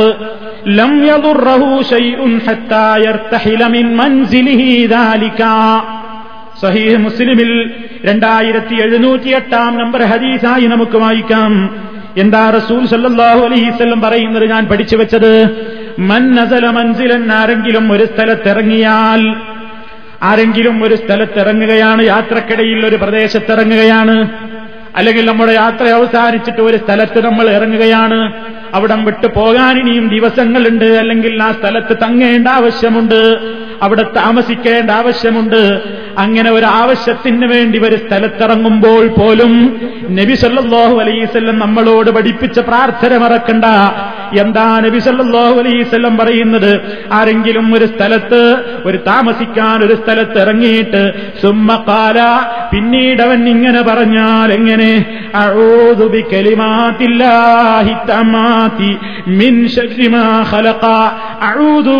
لم يضره شيء حتى يرتحل من منزله ذلك സഹീഹ് മുസ്ലിമിൽ രണ്ടായിരത്തി എഴുന്നൂറ്റി എട്ടാം നമ്പർ ഹദീസായി നമുക്ക് വായിക്കാം എന്താ റസൂൽ സല്ലാഹു അലൈഹിസ്വല്ലം പറയുന്നത് ഞാൻ പഠിച്ചു വെച്ചത് മന്നസല മൻസിലൻ ആരെങ്കിലും ഒരു സ്ഥലത്തിറങ്ങിയാൽ ആരെങ്കിലും ഒരു സ്ഥലത്തിറങ്ങുകയാണ് യാത്രക്കിടയിൽ ഒരു പ്രദേശത്തിറങ്ങുകയാണ് അല്ലെങ്കിൽ നമ്മുടെ യാത്ര അവസാനിച്ചിട്ട് ഒരു സ്ഥലത്ത് നമ്മൾ ഇറങ്ങുകയാണ്. അവിടം വിട്ടു പോകാൻ ഇനിയും ദിവസങ്ങളുണ്ട്. അല്ലെങ്കിൽ ആ സ്ഥലത്ത് തങ്ങേണ്ട ആവശ്യമുണ്ട്. അവിടെ താമസിക്കേണ്ട ആവശ്യമുണ്ട്. അങ്ങനെ ഒരു ആവശ്യത്തിന് വേണ്ടി ഒരു സ്ഥലത്തിറങ്ങുമ്പോൾ പോലും നബി സല്ലാഹു അലൈസല്ലം നമ്മളോട് പഠിപ്പിച്ച പ്രാർത്ഥന മറക്കണ്ട. എന്താ നബി സല്ലാഹു അലൈസല്ലം പറയുന്നത്? ആരെങ്കിലും ഒരു സ്ഥലത്ത് ഒരു താമസിക്കാൻ ഒരു സ്ഥലത്ത് ഇറങ്ങിയിട്ട് സുമ്മക്കാല പിന്നീട് അവൻ ഇങ്ങനെ പറഞ്ഞാൽ എങ്ങനെ? മിൻ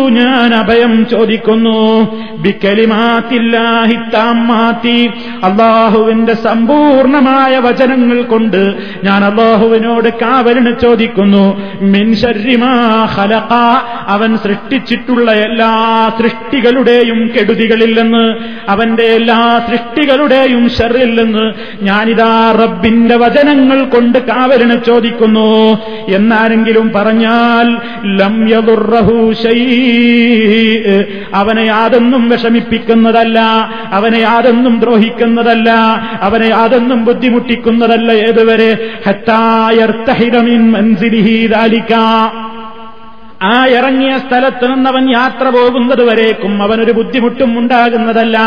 ഞാൻ അഭയം ചോദിക്കുന്നു അള്ളാഹുവിന്റെ സമ്പൂർണമായ വചനങ്ങൾ കൊണ്ട് ഞാൻ അള്ളാഹുവിനോട് കാവലിന് ചോദിക്കുന്നു അവൻ സൃഷ്ടിച്ചിട്ടുള്ള എല്ലാ സൃഷ്ടികളുടെയും കെടുതികളില്ലെന്ന് അവന്റെ എല്ലാ സൃഷ്ടികളുടെയും ഷെറില്ലെന്ന് ഞാനിതാ റബ്ബിന്റെ വചനങ്ങൾ കൊണ്ട് കാവലിന് ചോദിക്കുന്നു. എന്നാരെങ്കിലും പറഞ്ഞാൽ അവനെ യാതൊന്നും വിഷമിപ്പിക്കുന്നതല്ല. അവനെ യാതൊന്നും ദ്രോഹിക്കുന്നതല്ല അവനെ യാതൊന്നും ബുദ്ധിമുട്ടിക്കുന്നതല്ല ഏതുവരെ? ആ ഇറങ്ങിയ സ്ഥലത്ത് നിന്നവൻ യാത്ര പോകുന്നത് വരേക്കും അവനൊരു ബുദ്ധിമുട്ടും ഉണ്ടാകുന്നതല്ല.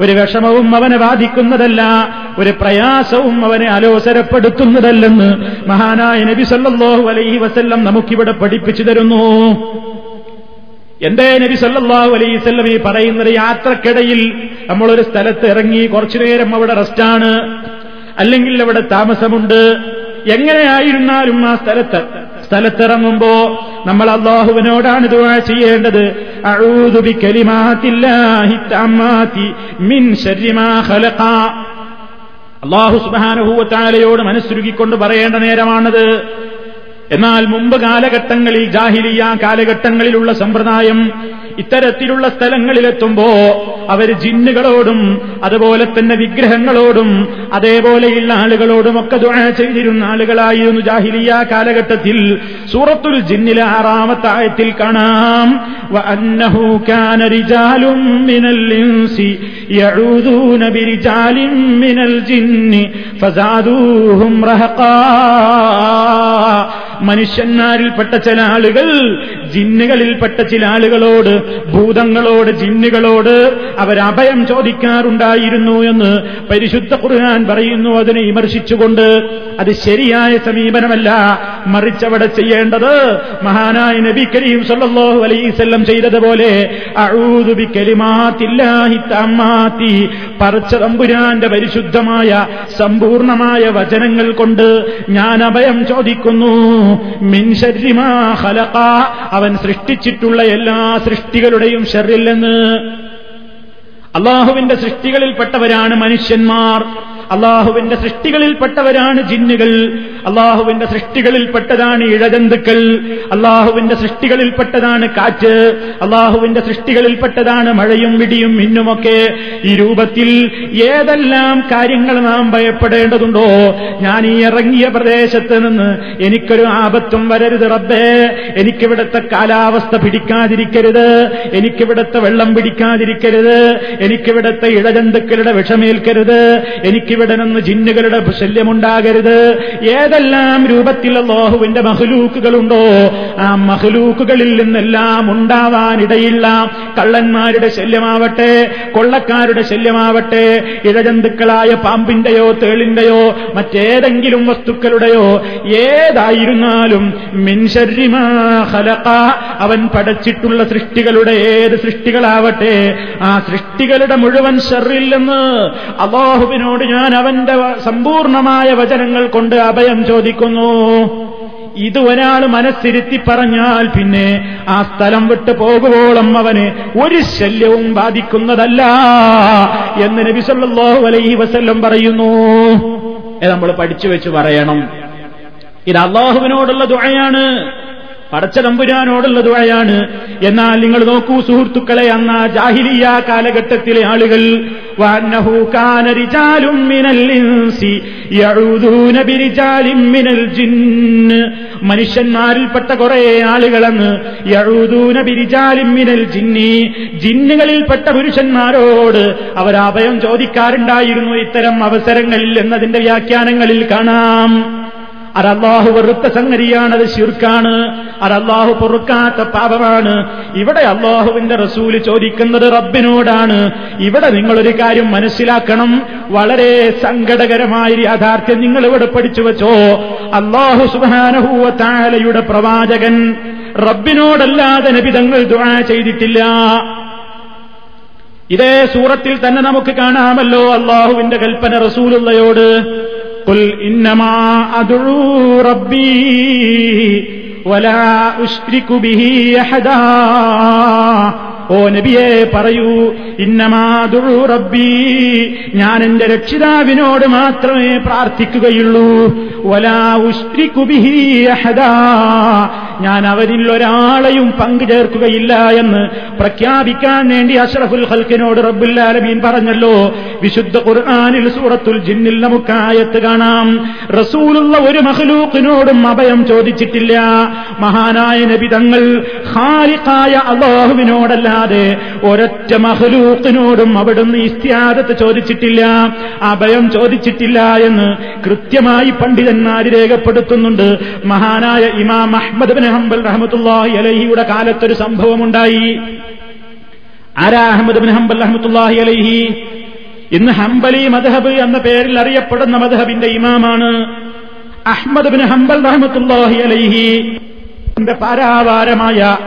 ഒരു വിഷമവും അവനെ ബാധിക്കുന്നതല്ല ഒരു പ്രയാസവും അവനെ അലോസരപ്പെടുത്തുന്നതല്ലെന്ന് മഹാനായ നബി സല്ലാഹു അലൈഹി വസല്ലം നമുക്കിവിടെ പഠിപ്പിച്ചു തരുന്നു. എന്തേ നബി സല്ലാഹു അലൈവല്ലം ഈ പറയുന്നത്? യാത്രക്കിടയിൽ നമ്മളൊരു സ്ഥലത്ത് ഇറങ്ങി കുറച്ചു നേരം അവിടെ റെസ്റ്റാണ്. അല്ലെങ്കിൽ അവിടെ താമസമുണ്ട്. എങ്ങനെയായിരുന്നാലും ആ സ്ഥലത്ത് സ്ഥലത്തിറങ്ങുമ്പോ നമ്മൾ അള്ളാഹുവിനോടാണ് ദുആ ചെയ്യേണ്ടത്. അഊദു ബികലിമാത്തില്ലാഹി തമ്മാതി മിൻ ശർരി മാ ഖലഖ. അള്ളാഹു സുബ്ഹാനഹു മനസ്സുരുക്കിക്കൊണ്ട് പറയേണ്ട നേരമാണത്. എന്നാൽ മുമ്പ് കാലഘട്ടങ്ങളിൽ ജാഹിലിയ കാലഘട്ടങ്ങളിലുള്ള സമ്പ്രദായം ഇത്തരത്തിലുള്ള സ്ഥലങ്ങളിലെത്തുമ്പോ അവർ ജിന്നുകളോടും അതുപോലെ തന്നെ വിഗ്രഹങ്ങളോടും അതേപോലെയുള്ള ആളുകളോടും ഒക്കെ ചെയ്തിരുന്ന ആളുകളായിരുന്നു ജാഹിലിയ കാലഘട്ടത്തിൽ. സൂറത്തുൽ ജിന്നിലെ ആറാമത്തെ ആയത്തിൽ കാണാം. മിനൽ ജിന്നി ഫസാദൂഹും റഹഖാ. മനുഷ്യന്മാരിൽപ്പെട്ട ചില ആളുകൾ ജിന്നുകളിൽപ്പെട്ട ചില ആളുകളോട് ഭൂതങ്ങളോട് ജിന്നുകളോട് അവരഭയം ചോദിക്കാറുണ്ടായിരുന്നു എന്ന് പരിശുദ്ധ ഖുർആൻ പറയുന്നു. അതിനെ വിമർശിച്ചുകൊണ്ട് അത് ശരിയായ സമീപനമല്ല. മറിച്ചവിടെ ചെയ്യേണ്ടത് മഹാനായ നബി കരീം സല്ലാഹു അലൈസല്ലം ചെയ്തതുപോലെ പറച്ച പരിശുദ്ധമായ സമ്പൂർണമായ വചനങ്ങൾ കൊണ്ട് ഞാൻ അഭയം ചോദിക്കുന്നു. അവൻ സൃഷ്ടിച്ചിട്ടുള്ള എല്ലാ സൃഷ്ടികളുടെയും ഷെറില്ലെന്ന് അള്ളാഹുവിന്റെ സൃഷ്ടികളിൽപ്പെട്ടവരാണ് മനുഷ്യന്മാർ. അള്ളാഹുവിന്റെ സൃഷ്ടികളിൽപ്പെട്ടവരാണ് ജിന്നുകൾ. അള്ളാഹുവിന്റെ സൃഷ്ടികളിൽപ്പെട്ടതാണ് ഇഴജന്തുക്കൾ. അള്ളാഹുവിന്റെ സൃഷ്ടികളിൽപ്പെട്ടതാണ് കാറ്റ്. അള്ളാഹുവിന്റെ സൃഷ്ടികളിൽപ്പെട്ടതാണ് മഴയും വിടിയും മിന്നുമൊക്കെ. ഈ രൂപത്തിൽ ഏതെല്ലാം കാര്യങ്ങൾ നാം ഭയപ്പെടേണ്ടതുണ്ടോ? ഞാൻ ഈ ഇറങ്ങിയ പ്രദേശത്ത് നിന്ന് എനിക്കൊരു ആപത്തും വരരുത് റബ്ബേ. എനിക്കിവിടുത്തെ കാലാവസ്ഥ പിടിക്കാതിരിക്കരുത്. എനിക്കിവിടുത്തെ വെള്ളം പിടിക്കാതിരിക്കരുത്. എനിക്കിവിടുത്തെ ഇഴജന്തുക്കളുടെ വിഷമേൽക്കരുത്. എനിക്കിവിടെ ജിന്നുകളുടെ ശല്യമുണ്ടാകരുത്. ഏതെല്ലാം രൂപത്തിൽ അള്ളാഹുവിന്റെ മഹലൂക്കുകളുണ്ടോ ആ മഹലൂക്കുകളിൽ നിന്നെല്ലാം ഉണ്ടാവാനിടയില്ല. കള്ളന്മാരുടെ ശല്യമാവട്ടെ കൊള്ളക്കാരുടെ ശല്യമാവട്ടെ ഇഴജന്തുക്കളായ പാമ്പിന്റെയോ തേളിന്റെയോ മറ്റേതെങ്കിലും വസ്തുക്കളുടെയോ ഏതായിരുന്നാലും മിൻഷരിമാ അവൻ പടച്ചിട്ടുള്ള സൃഷ്ടികളുടെ ഏത് സൃഷ്ടികളാവട്ടെ ആ സൃഷ്ടികളുടെ മുഴുവൻ ഷെറില്ലെന്ന് അള്ളാഹുവിനോട് ഞാൻ അവന്റെ സമ്പൂർണമായ വചനങ്ങൾ കൊണ്ട് അഭയം ചോദിക്കുന്നു. ഇത് ഒരാൾ മനസ്സിരുത്തി പറഞ്ഞാൽ പിന്നെ ആ സ്ഥലം വിട്ട് പോകുവോളം അവന് ഒരു ശല്യവും ബാധിക്കുന്നതല്ല എന്ന് നബി സല്ലല്ലാഹു അലൈഹി വസല്ലം പറയുന്നു. നമ്മൾ പഠിച്ചു വെച്ച് പറയണം. ഇത് അള്ളാഹുവിനോടുള്ള ദുഴയാണ് പടച്ച തമ്പുരാനോടുള്ള ദുഴയാണ് എന്നാൽ നിങ്ങൾ നോക്കൂ സുഹൃത്തുക്കളെ അന്ന ജാഹിലിയ കാലഘട്ടത്തിലെ ആളുകൾ മനുഷ്യന്മാരിൽപ്പെട്ട കുറെ ആളുകളെന്ന് യഴുതൂന ബിരിജാലിൻ മിനൽ ജിന്നി. ജിന്നുകളിൽപ്പെട്ട പുരുഷന്മാരോട് അവരാഭയം ചോദിക്കാറുണ്ടായിരുന്നു ഇത്തരം അവസരങ്ങളിൽ എന്നതിന്റെ വ്യാഖ്യാനങ്ങളിൽ കാണാം. അത് അള്ളാഹു വെറുത്ത സംഗതിയാണ് അത് ശിർക്കാണ്. അതല്ലാഹു പൊറുക്കാത്ത പാപമാണ്. ഇവിടെ അള്ളാഹുവിന്റെ റസൂൽ ചോദിക്കുന്നത് റബ്ബിനോടാണ്. ഇവിടെ നിങ്ങളൊരു കാര്യം മനസ്സിലാക്കണം. വളരെ സങ്കടകരമായ യാഥാർത്ഥ്യം നിങ്ങൾ ഇവിടെ പഠിച്ചു വെച്ചോ. അള്ളാഹു സുബാനഹൂവ താലയുടെ പ്രവാചകൻ റബ്ബിനോടല്ലാതെ നബിതങ്ങൾ ദുആ ചെയ്തിട്ടില്ല. ഇതേ സൂറത്തിൽ തന്നെ നമുക്ക് കാണാമല്ലോ അള്ളാഹുവിന്റെ കൽപ്പന റസൂലുള്ളയോട്. قل إنما أدعو ربي ഓ നബിയെ പറയൂ ഇന്നമാതുഴു റബ്ബി. ഞാൻ എന്റെ രക്ഷിതാവിനോട് മാത്രമേ പ്രാർത്ഥിക്കുകയുള്ളൂ. വലാ ഉഷ്രിക്കുബിഹി അഹദാ. ഞാൻ അവരിൽ ഒരാളെയും പങ്കു ചേർക്കുകയില്ല എന്ന് പ്രഖ്യാപിക്കാൻ വേണ്ടി അഷ്റഫുൽ ഹൽക്കിനോട് റബ്ബുല്ലാലബീൻ പറഞ്ഞല്ലോ. വിശുദ്ധ ഖുർആാനിൽ സൂറത്തുൽ ജിന്നിൽ നമുക്കായത്ത് കാണാം. റസൂലുള്ള ഒരു മഹലൂക്കിനോടും അഭയം ചോദിച്ചിട്ടില്ല. മഹാനായ നബി തങ്ങൾ ഹാലിക്കായ അള്ളാഹുവിനോടല്ലാതെ ഒരൊറ്റ മഹലൂക്കിനോടും അവിടുന്ന് ഇസ്ത്യാദത്ത് ചോദിച്ചിട്ടില്ല അഭയം ചോദിച്ചിട്ടില്ല എന്ന് കൃത്യമായി പണ്ഡിതന്മാർ രേഖപ്പെടുത്തുന്നുണ്ട്. മഹാനായ ഇമാം അഹ്മദ് ബിൻ ഹംബൽ റഹമത്തുല്ലാഹി അലഹിയുടെ കാലത്തൊരു സംഭവമുണ്ടായി. ആരാ അഹമ്മദ് ബിൻ ഹംബൽ റഹമത്തുല്ലാഹി അലഹി? ഇന്ന് ഹംബലി മദ്ഹബ് എന്ന പേരിൽ അറിയപ്പെടുന്ന മദ്ഹബിന്റെ ഇമാമാണ്. അഹ്മദ് ബിൻ ഹംബൽ റഹമത്തുല്ലാഹി അലൈഹി പാരാവാരമായ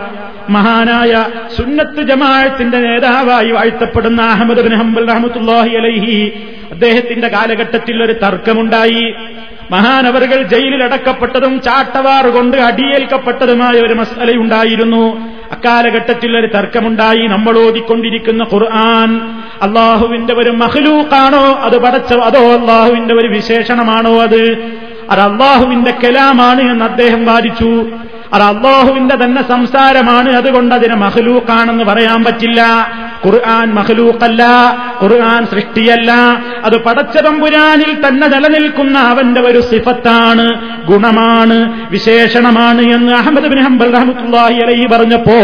മഹാനായ സുന്നത്ത് ജമാഅത്തിന്റെ നേതാവായി വാഴ്ത്തപ്പെടുന്ന അഹമ്മദ് ബിൻ ഹംബൽ റഹമത്തുല്ലാഹി അലൈഹി അദ്ദേഹത്തിന്റെ കാലഘട്ടത്തിൽ ഒരു തർക്കമുണ്ടായി. മഹാനവറുകൾ ജയിലിൽ അടക്കപ്പെട്ടതും ചാട്ടവാർ കൊണ്ട് അടിയേൽക്കപ്പെട്ടതുമായ ഒരു മസലയുണ്ടായിരുന്നു. അക്കാലഘട്ടത്തിൽ ഒരു തർക്കമുണ്ടായി. നമ്മൾ ഓതിക്കൊണ്ടിരിക്കുന്ന ഖുർആൻ അള്ളാഹുവിന്റെ ഒരു മഹ്ലൂക്കാണോ അത് പടച്ചോ അതോ അള്ളാഹുവിന്റെ ഒരു വിശേഷണമാണോ അത്? അത് അള്ളാഹുവിന്റെ കലാമാണ് എന്ന് അദ്ദേഹം വാദിച്ചു. അത് അള്ളാഹുവിന്റെ തന്നെ സംസാരമാണ്. അതുകൊണ്ട് അതിനെ മഹലൂക്കാണെന്ന് പറയാൻ പറ്റില്ല. ഖുർആൻ മഹലൂക്കല്ല ഖുർആൻ സൃഷ്ടിയല്ല. അത് പടച്ചതമ്പുരാനിൽ തന്നെ നിലനിൽക്കുന്ന അവന്റെ ഒരു സിഫത്താണ് ഗുണമാണ് വിശേഷണമാണ് എന്ന് അഹമ്മദ് ബിൻ ഹംബൽ റഹമത്തുല്ലാഹി അലൈഹി പറഞ്ഞപ്പോ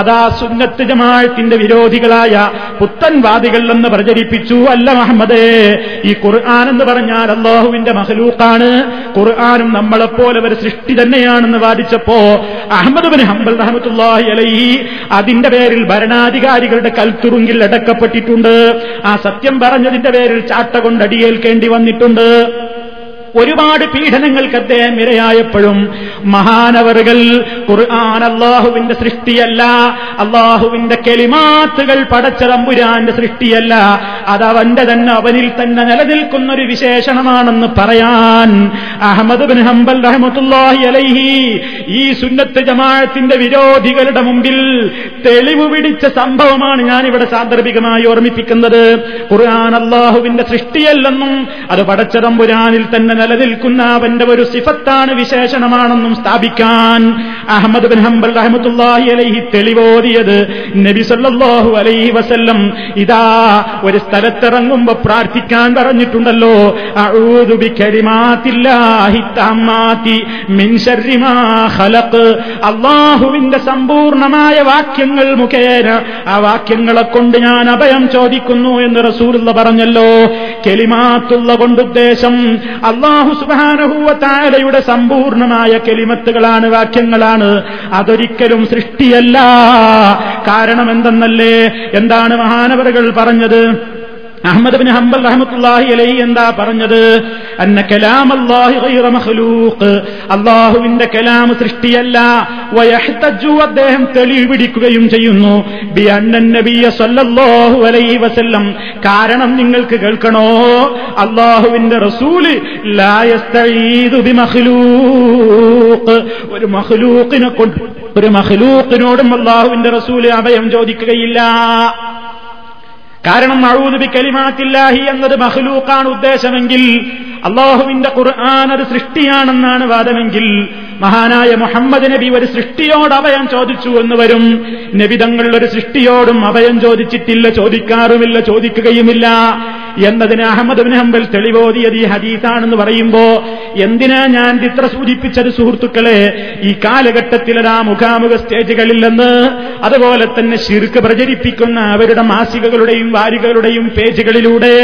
അതാ സുന്നത്ത് ജമാഅത്തിന്റെ വിരോധികളായ പുത്തൻവാദികൾ എന്ന് പ്രചരിപ്പിച്ചു. അല്ല മുഹമ്മദേ ഈ ഖുർആൻ എന്ന് പറഞ്ഞാൽ അള്ളാഹുവിന്റെ മഹലൂക്കാണ് ഖുർആാനും നമ്മളെപ്പോലെ ഒരു സൃഷ്ടി തന്നെയാണെന്ന് വാദിച്ചപ്പോ അഹമ്മദ് ബിൻ ഹംബൽ റഹമത്തുല്ലാഹി അലൈഹി അതിന്റെ പേരിൽ ഭരണാധികാരികളുടെ കൽത്തുറുങ്കിൽ അടക്കപ്പെട്ടിട്ടുണ്ട്. ആ സത്യം പറഞ്ഞതിന്റെ പേരിൽ ചാട്ട കൊണ്ട് അടിയേൽക്കേണ്ടി വന്നിട്ടുണ്ട്. ഒരുപാട് പീഡനങ്ങൾക്ക് അദ്ദേഹം ഇരയായപ്പോഴും മഹാനവറുകൾ ഖുർആൻ അള്ളാഹുവിന്റെ സൃഷ്ടിയല്ല അള്ളാഹുവിന്റെ കെളിമാത്തുകൾ പടച്ചതമ്പുരാന്റെ സൃഷ്ടിയല്ല അത് അവന്റെ തന്നെ അവനിൽ തന്നെ നിലനിൽക്കുന്ന ഒരു വിശേഷണമാണെന്ന് പറയാൻ അഹമ്മദ് ബിൻ ഹംബൽ റഹമത്തുല്ലാഹി അലൈഹി ഈ സുന്നത്ത് ജമാഅത്തിന്റെ വിരോധികളുടെ മുമ്പിൽ തെളിവ് പിടിച്ച സംഭവമാണ് ഞാനിവിടെ സാന്ദർഭികമായി ഓർമ്മിപ്പിക്കുന്നത്. ഖുർആൻ അള്ളാഹുവിന്റെ സൃഷ്ടിയല്ലെന്നും അത് പടച്ചതമ്പുരാനിൽ തന്നെ നിലനിൽക്കുന്ന അവന്റെ ഒരു സിഫത്താണ് വിശേഷണമാണെന്നും സ്ഥാപിക്കാൻ അഹമ്മദ് ബിൻ ഹംബൽ റഹമത്തുല്ലാഹി അലൈഹി തെളിവോതിയത്. നബി സല്ലാഹു അലൈഹി വസല്ലം ഇതാ ഒരു സ്ഥലത്തിറങ്ങുമ്പോ പ്രാർത്ഥിക്കാൻ പറഞ്ഞിട്ടുണ്ടല്ലോ. അള്ളാഹുവിന്റെ സമ്പൂർണമായ വാക്യങ്ങൾ മുഖേന ആ വാക്യങ്ങളെ കൊണ്ട് ഞാൻ അഭയം ചോദിക്കുന്നു എന്ന് റസൂലുള്ള പറഞ്ഞല്ലോ. കെലിമാത്തുള്ള കൊണ്ടുദ്ദേശം അള്ളാഹു സുബാനഹൂവത്താരയുടെ സമ്പൂർണമായ കെലിമത്തുകളാണ് വാക്യങ്ങളാണ്. അതൊരിക്കലും സൃഷ്ടിയല്ല. കാരണം എന്തെന്നല്ലേ എന്താണ് മഹാനവറുകൾ പറഞ്ഞത്? അഹമ്മദ് ബിൻ ഹംബൽ റഹമത്തുല്ലാഹി അലൈ എന്താ പറഞ്ഞത്? അന്ന ഗൈറ മഖ്ലൂഖ്. അല്ലാഹുവിന്റെ കലാം സൃഷ്ടിയല്ല. വയഹ്തജു അദ്ദേഹം തെളിവ് പിടിക്കുകയും ചെയ്യുന്നു. ബി നബിയ സല്ലല്ലാഹു അലൈഹി വസല്ലം. കാരണം നിങ്ങൾക്ക് കേൾക്കണോ? അള്ളാഹുവിന്റെ റസൂൽ ബി മഖ്ലൂഖ്. ഒരു മഖ്ലൂഖിനെ കൊണ്ട് ഒരു മഖ്ലൂഖിനോടും അള്ളാഹുവിന്റെ റസൂൽ അഭയം ചോദിക്കുകയില്ല. കാരണം അഴൂതുബി കലിമാത്തില്ലാഹി എന്നത് മഹ്ലൂക്കാണ് ഉദ്ദേശമെങ്കിൽ അള്ളാഹുവിന്റെ ഖുർആൻ അത് സൃഷ്ടിയാണെന്നാണ് വാദമെങ്കിൽ മഹാനായ മുഹമ്മദ് നബി ഒരു സൃഷ്ടിയോട് അഭയം ചോദിച്ചു എന്ന് വരും. നബി തങ്ങൾ ഒരു സൃഷ്ടിയോടും അഭയം ചോദിച്ചിട്ടില്ല ചോദിക്കാറുമില്ല ചോദിക്കുകയുമില്ല. എന്നതിന് അഹമ്മദ് ബിൻ ഹംബൽ തെളിവോതിയത് ഈ ഹദീസാണെന്ന് പറയുമ്പോ എന്തിനാ ഞാൻ ചിത്ര സൂചിപ്പിച്ചത് സുഹൃത്തുക്കളെ? ഈ കാലഘട്ടത്തിലതാ മുഖാമുഖ സ്റ്റേജുകളിൽ നിന്ന് അതുപോലെ തന്നെ ശിർക്ക് പ്രചരിപ്പിക്കുന്ന അവരുടെ മാസികകളുടെയും വാരികളുടെയും പേജുകളിലൂടെ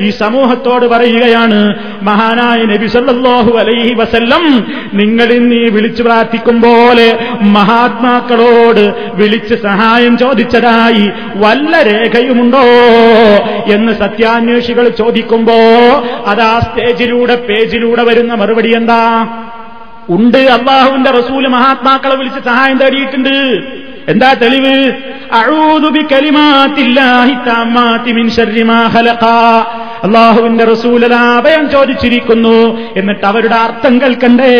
ഈ സമൂഹത്തോട് പറയുകയാണ് മഹാനായ നബി സല്ലല്ലാഹു അലൈഹി വസല്ലം നിങ്ങൾ വിളിച്ചു പ്രാർത്ഥിക്കും പോലെ മഹാത്മാക്കളോട് വിളിച്ച് സഹായം ചോദിച്ചതായി വല്ല രേഖയുമുണ്ടോ എന്ന് സത്യാന്വേഷികൾ ചോദിക്കുമ്പോ അതാ സ്റ്റേജിലൂടെ പേജിലൂടെ വരുന്ന മറുപടി എന്താ? ഉണ്ട് അള്ളാഹുവിന്റെ റസൂൽ മഹാത്മാക്കളെ വിളിച്ച് സഹായം തേടിയിട്ടുണ്ട്. എന്താ തെളിവ്? അഴൂതുബി കലിമാത്തില്ലാഹി താമാത്തി മിൻ ശർരി ഹലഖാ അള്ളാഹുവിന്റെ റസൂലത അഭയം ചോദിച്ചിരിക്കുന്നു. എന്നിട്ട് അവരുടെ അർത്ഥം കേൾക്കണ്ടേ?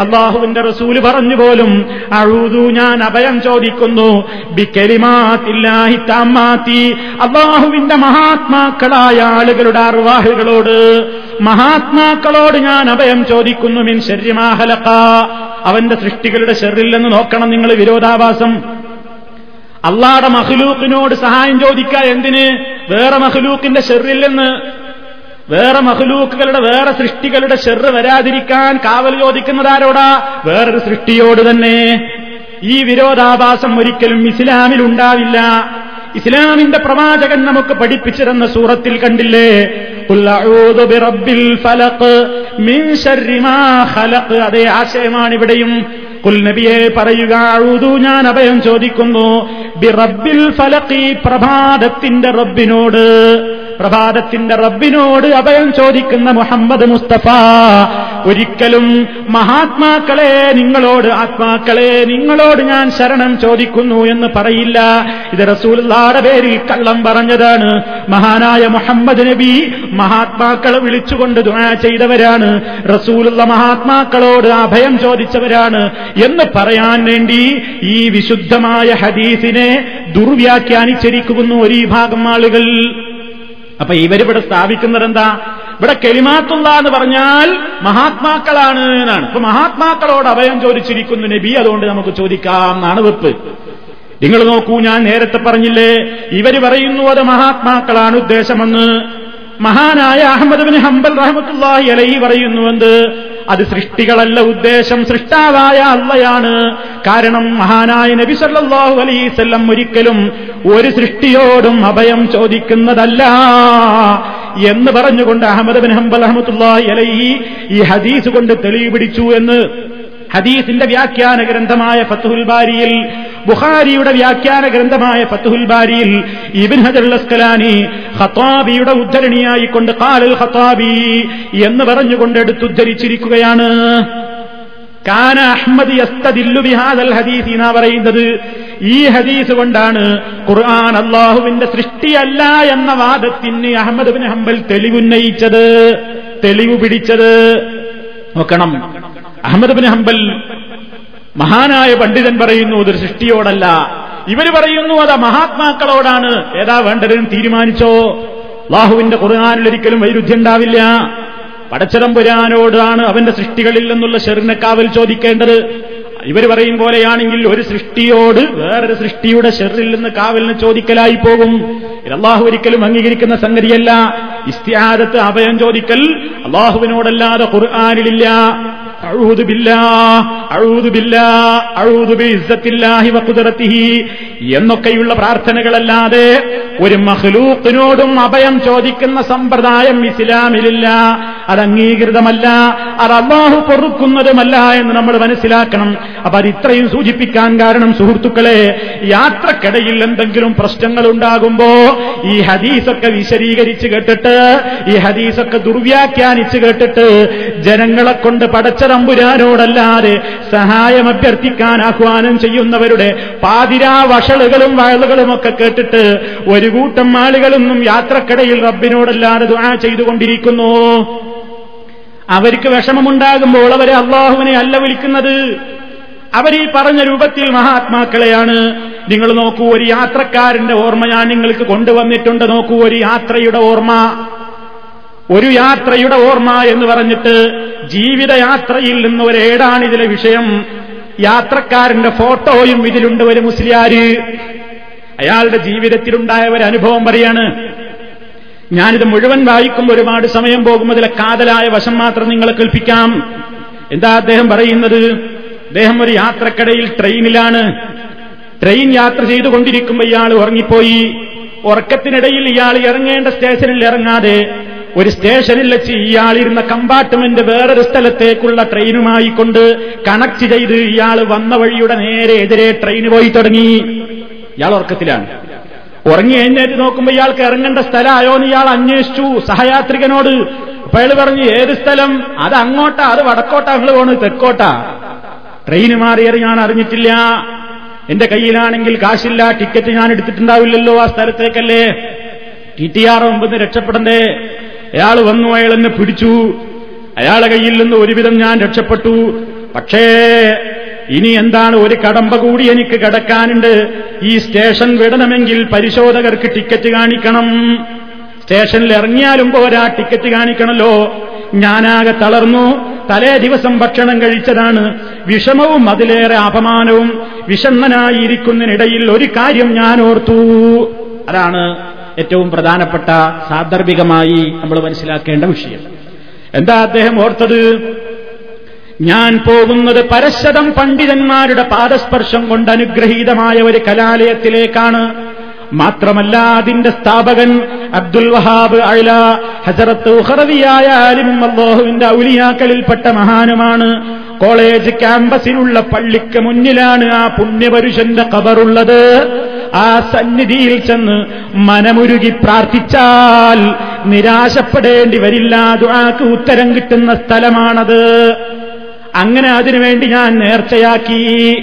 അള്ളാഹുവിന്റെ റസൂൽ പറഞ്ഞു പോലും അഴുതു ഞാൻ അഭയം ചോദിക്കുന്നു. അള്ളാഹുവിന്റെ മഹാത്മാക്കളായ ആളുകളുടെ അർവാഹുകളോട് മഹാത്മാക്കളോട് ഞാൻ അഭയം ചോദിക്കുന്നു മിൻ ശര്യമാഹലക്ക അവന്റെ സൃഷ്ടികളുടെ ശെറില്ലെന്ന് നോക്കണം നിങ്ങൾ വിരോധാഭാസം. അള്ളാടെ മഹ്ലൂക്കിനോട് സഹായം ചോദിക്കുക എന്തിന്? വേറെ മഹ്ലൂക്കിന്റെ ഷെറില്ലെന്ന്. വേറെ മഹ്ലൂക്കുകളുടെ വേറെ സൃഷ്ടികളുടെ ഷെറ് വരാതിരിക്കാൻ കാവൽ ചോദിക്കുന്നതാരോടാ വേറൊരു സൃഷ്ടിയോട് തന്നെ. ഈ വിരോധാഭാസം ഒരിക്കലും ഇസ്ലാമിൽ ഉണ്ടാവില്ല. ഇസ്ലാമിന്റെ പ്രവാചകൻ നമുക്ക് പഠിപ്പിച്ചിരുന്ന സൂറത്തിൽ കണ്ടില്ലേ? അതേ ആശയമാണ് ഇവിടെയും കുൽ നബിയെ പറയുക അഴുതു ഞാൻ അഭയം ചോദിക്കുന്നു. ബി റബ്ബിൽ ഫലക്കി പ്രഭാതത്തിന്റെ റബ്ബിനോട്. പ്രഭാതത്തിന്റെ റബ്ബിനോട് അഭയം ചോദിക്കുന്ന മുഹമ്മദ് മുസ്തഫ ഒരിക്കലും മഹാത്മാക്കളെ നിങ്ങളോട് ആത്മാക്കളെ നിങ്ങളോട് ഞാൻ ശരണം ചോദിക്കുന്നു എന്ന് പറയില്ല. ഇത് റസൂലുള്ളാടെ പേരിൽ കള്ളം പറഞ്ഞതാണ്. മഹാനായ മുഹമ്മദ് നബി മഹാത്മാക്കളെ വിളിച്ചുകൊണ്ട് ദുആ ചെയ്തവരാണ്. റസൂലുള്ള മഹാത്മാക്കളോട് അഭയം ചോദിച്ചവരാണ്. എന്ന് പറയാൻ വേണ്ടി ഈ വിശുദ്ധമായ ഹദീസിനെ ദുർവ്യാഖ്യാനിച്ചിരിക്കുന്നു ഒരു ഭാഗം ആളുകൾ. അപ്പൊ ഇവരിവിടെ സ്ഥാപിക്കുന്നത് എന്താ ഇവിടെ കെളിമാത്തുള്ള എന്ന് പറഞ്ഞാൽ മഹാത്മാക്കളാണ് എന്നാണ്. ഇപ്പൊ മഹാത്മാക്കളോട് അഭയം ചോദിച്ചിരിക്കുന്നു നബി അതുകൊണ്ട് നമുക്ക് ചോദിക്കാം എന്നാണ് വെപ്പ്. നിങ്ങൾ നോക്കൂ ഞാൻ നേരത്തെ പറഞ്ഞില്ലേ ഇവർ പറയുന്നു അത് മഹാത്മാക്കളാണ് ഉദ്ദേശമെന്ന്. മഹാനായ അഹമ്മദ് ബിൻ ഹംബൽ റഹമത്തുല്ലാഹി അലൈഹി പറയുന്നുവെന്ന് അത് സൃഷ്ടികളല്ല ഉദ്ദേശം. സൃഷ്ടാവായ അള്ളയാണ്. കാരണം മഹാനായ നബി സല്ലാഹു അലൈസല്ലം ഒരിക്കലും ഒരു സൃഷ്ടിയോടും അഭയം ചോദിക്കുന്നതല്ല. എന്ന് പറഞ്ഞുകൊണ്ട് അഹമ്മദ് ബിൻ ഹംബൽ അഹമ്മത്തുല്ലാഹി അലൈഹി ഈ ഹദീസ് കൊണ്ട് തെളിവ് പിടിച്ചു എന്ന് ഹദീസിന്റെ വ്യാഖ്യാന ഗ്രന്ഥമായ ഫത്തുഹുൽ ബാരിയിൽ ബുഖാരിയുടെ വ്യാഖ്യാന ഗ്രന്ഥമായ ഫത്തുഹുൽ ബാരിയിൽ ഇബിൻ ഹജർ അസ്കലാനി ഖത്താബിയുടെ ഉദ്ധരണിയായിക്കൊണ്ട് കാലൽ ഖത്താബി എന്ന് പറഞ്ഞുകൊണ്ട് എടുത്തുദ്ധരിച്ചിരിക്കുകയാണ്. കാന അഹമ്മദ് യസ്തദില്ലു ബിഹാദൽ ഹദീസ് എന്നാ പറയുന്നത്? ഈ ഹദീസ് കൊണ്ടാണ് ഖുർആൻ അള്ളാഹുവിന്റെ സൃഷ്ടിയല്ല എന്ന വാദത്തിന് അഹമ്മദ് ബിൻ ഹംബൽ തെളിവുന്നയിച്ചത് തെളിവ് പിടിച്ചത് നോക്കണം. അഹമ്മദ് ബിൻ ഹംബൽ മഹാനായ പണ്ഡിതൻ പറയുന്നു ഇതൊരു സൃഷ്ടിയോടല്ല. ഇവർ പറയുന്നു അത് മഹാത്മാക്കളോടാണ്. ഏതാ വേണ്ടതെന്ന് തീരുമാനിച്ചോ? അള്ളാഹുവിന്റെ ഖുർആാനിൽ ഒരിക്കലും വൈരുദ്ധ്യം ഉണ്ടാവില്ല. പടച്ചതമ്പുരാനോടാണ് അവന്റെ സൃഷ്ടികളിൽ നിന്നുള്ള ഷെറിനെ കാവൽ ചോദിക്കേണ്ടത്. ഇവർ പറയും പോലെയാണെങ്കിൽ ഒരു സൃഷ്ടിയോട് വേറൊരു സൃഷ്ടിയുടെ ഷെറിൽ നിന്ന് കാവലിന് ചോദിക്കലായി പോകും. അള്ളാഹു ഒരിക്കലും അംഗീകരിക്കുന്ന സംഗതിയല്ല. ഇസ്തിയാദത്ത് അഭയം ചോദിക്കൽ അള്ളാഹുവിനോടല്ലാതെ ഖുർആാനിലില്ല. എന്നൊക്കെയുള്ള പ്രാർത്ഥനകളല്ലാതെ ഒരു മഹ്ലൂക്കിനോടും അഭയം ചോദിക്കുന്ന സമ്പ്രദായം ഇസ്ലാമിലില്ല. അത് അംഗീകൃതമല്ല. അത് അള്ളാഹു പൊറുക്കുന്നതുമല്ല എന്ന് നമ്മൾ മനസ്സിലാക്കണം. അപ്പൊ അത് ഇത്രയും സൂചിപ്പിക്കാൻ കാരണം സുഹൃത്തുക്കളെ യാത്രക്കിടയിൽ എന്തെങ്കിലും പ്രശ്നങ്ങൾ ഉണ്ടാകുമ്പോ ഈ ഹദീസൊക്കെ വിശദീകരിച്ച് കേട്ടിട്ട് ഈ ഹദീസൊക്കെ ദുർവ്യാഖ്യാനിച്ച് കേട്ടിട്ട് ജനങ്ങളെ കൊണ്ട് പടച്ച പടച്ചതമ്പുരാനോടല്ലാതെ സഹായം അഭ്യർത്ഥിക്കാൻ ആഹ്വാനം ചെയ്യുന്നവരുടെ പാതിരാ വഷളുകളും വയലുകളും ഒക്കെ കേട്ടിട്ട് ഒരു കൂട്ടം ആളുകളൊന്നും യാത്രക്കിടയിൽ റബ്ബിനോടല്ലാതെ ദുആ ചെയ്തുകൊണ്ടിരിക്കുന്നു. അവർക്ക് വിഷമമുണ്ടാകുമ്പോൾ അവരെ അള്ളാഹുവിനെ അല്ല വിളിക്കുന്നത്. അവർ ഈ പറഞ്ഞ രൂപത്തിൽ മഹാത്മാക്കളെയാണ്. നിങ്ങൾ നോക്കൂ ഒരു യാത്രക്കാരന്റെ ഓർമ്മ ഞാൻ നിങ്ങൾക്ക് കൊണ്ടുവന്നിട്ടുണ്ട്. നോക്കൂ ഒരു യാത്രയുടെ ഓർമ്മ. ഒരു യാത്രയുടെ ഓർമ്മ എന്ന് പറഞ്ഞിട്ട് ജീവിതയാത്രയിൽ നിന്ന് ഒരേടാണ് ഇതിലെ വിഷയം. യാത്രക്കാരന്റെ ഫോട്ടോയും ഇതിലുണ്ട് ഒരു മുസ്ലിയാര്. അയാളുടെ ജീവിതത്തിലുണ്ടായ ഒരു അനുഭവം പറയാണ്. ഞാനിത് മുഴുവൻ വായിക്കുമ്പോൾ ഒരുപാട് സമയം പോകും. അതിലെ കാതലായ വശം മാത്രം നിങ്ങളെ കേൾപ്പിക്കാം. എന്താ അദ്ദേഹം പറയുന്നത്? അദ്ദേഹം ഒരു യാത്രക്കിടയിൽ ട്രെയിനിലാണ്. ട്രെയിൻ യാത്ര ചെയ്തുകൊണ്ടിരിക്കുമ്പോൾ ഇയാൾ ഉറങ്ങിപ്പോയി. ഉറക്കത്തിനിടയിൽ ഇയാൾ ഇറങ്ങേണ്ട സ്റ്റേഷനിൽ ഇറങ്ങാതെ ഒരു സ്റ്റേഷനിൽ വെച്ച് ഇയാളിരുന്ന കമ്പാർട്ട്മെന്റ് വേറൊരു സ്ഥലത്തേക്കുള്ള ട്രെയിനുമായി കൊണ്ട് കണക്ട് ചെയ്ത് ഇയാൾ വന്ന വഴിയുടെ നേരെ എതിരെ ട്രെയിൻ പോയി തുടങ്ങി. ഇയാൾ ഉറക്കത്തിലാണ്. ഉറങ്ങി എഴുന്നേറ്റ് നോക്കുമ്പോൾ ഇയാൾക്ക് ഇറങ്ങേണ്ട സ്ഥലമായോ എന്ന് ഇയാൾ അന്വേഷിച്ചു. സഹയാത്രികനോട് അപ്പൊ അയാൾ പറഞ്ഞു ഏത് സ്ഥലം? അത് അങ്ങോട്ടാ അത് വടക്കോട്ടാ നിങ്ങൾ പോണ് തെക്കോട്ടാ. ട്രെയിൻ മാറിയത് ഞാൻ അറിഞ്ഞിട്ടില്ല. എന്റെ കയ്യിലാണെങ്കിൽ കാശില്ല ടിക്കറ്റ് ഞാൻ എടുത്തിട്ടുണ്ടാവില്ലല്ലോ ആ സ്ഥലത്തേക്കല്ലേ. ടി ടി ആർ ഒമ്പത് രക്ഷപ്പെടണ്ടേ. അയാൾ വന്നു അയാൾ എന്നെ പിടിച്ചു. അയാളെ കയ്യിൽ നിന്ന് ഒരുവിധം ഞാൻ രക്ഷപ്പെട്ടു. പക്ഷേ ഇനി എന്താണ് ഒരു കടമ്പ കൂടി എനിക്ക് കിടക്കാനുണ്ട്? ഈ സ്റ്റേഷൻ വിടണമെങ്കിൽ പരിശോധകർക്ക് ടിക്കറ്റ് കാണിക്കണം. സ്റ്റേഷനിൽ ഇറങ്ങിയാലും പോരാ ടിക്കറ്റ് കാണിക്കണല്ലോ. ഞാനാകെ തളർന്നു. തലേ ദിവസം ഭക്ഷണം കഴിച്ചതാണ്. വിഷമവും അതിലേറെ അപമാനവും വിഷണ്ണനായിരിക്കുന്നതിനിടയിൽ ഒരു കാര്യം ഞാൻ ഓർത്തു. അതാണ് ഏറ്റവും പ്രധാനപ്പെട്ട സാന്ദർഭികമായി നമ്മൾ മനസ്സിലാക്കേണ്ട വിഷയം. എന്താ അദ്ദേഹം ഓർത്തത്? ഞാൻ പോകുന്നത് പരശതം പണ്ഡിതന്മാരുടെ പാദസ്പർശം കൊണ്ട് അനുഗ്രഹീതമായ ഒരു കലാലയത്തിലേക്കാണ്. മാത്രമല്ല അതിന്റെ സ്ഥാപകൻ അബ്ദുൽ വഹാബ് അഴല ഹസറത്ത് ഉഹറവിയായ ആലിമും അള്ളാഹുവിന്റെ ഔലിയാക്കളിൽപ്പെട്ട മഹാനുമാണ്. കോളേജ് ക്യാമ്പസിനുള്ള പള്ളിക്ക് മുന്നിലാണ് ആ പുണ്യപരുഷന്റെ കബറുള്ളത് ആ സന്നിധിയിൽ ചെന്ന് മനമുരുകി പ്രാർത്ഥിച്ചാൽ നിരാശപ്പെടേണ്ടി വരില്ല. ദുആക്ക് ഉത്തരം കിട്ടുന്ന സ്ഥലമാണത്. അങ്ങനെ അതിനുവേണ്ടി ഞാൻ നേർച്ചയാക്കി.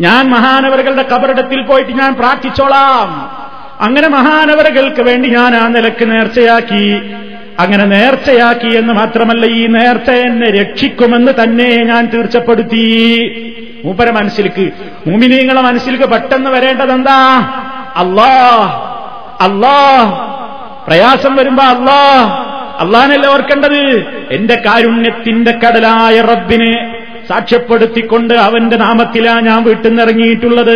ഞാൻ മഹാനവറുകളുടെ കബറിടത്തിൽ പോയിട്ട് ഞാൻ പ്രാർത്ഥിച്ചോളാം. അങ്ങനെ മഹാനവറുകൾക്ക് വേണ്ടി ഞാൻ ആ നിലയ്ക്ക് നേർച്ചയാക്കി. അങ്ങനെ നേർച്ചയാക്കി എന്ന് മാത്രമല്ല ഈ നേർച്ച എന്നെ രക്ഷിക്കുമെന്ന് തന്നെ ഞാൻ തീർച്ചപ്പെടുത്തി. മൂപ്പര മനസ്സിലേക്ക് മുമിനീങ്ങളെ മനസ്സിലേക്ക് പെട്ടെന്ന് വരേണ്ടത് എന്താ അല്ലാ അല്ലാ പ്രയാസം വരുമ്പോ അല്ലാ അള്ളാനല്ല ഓർക്കേണ്ടത്? എന്റെ കാരുണ്യത്തിന്റെ കടലായ റബ്ബിനെ. സാക്ഷ്യപ്പെടുത്തിക്കൊണ്ട് അവന്റെ നാമത്തിലാ ഞാൻ വീട്ടിൽ നിന്നിറങ്ങിയിട്ടുള്ളത്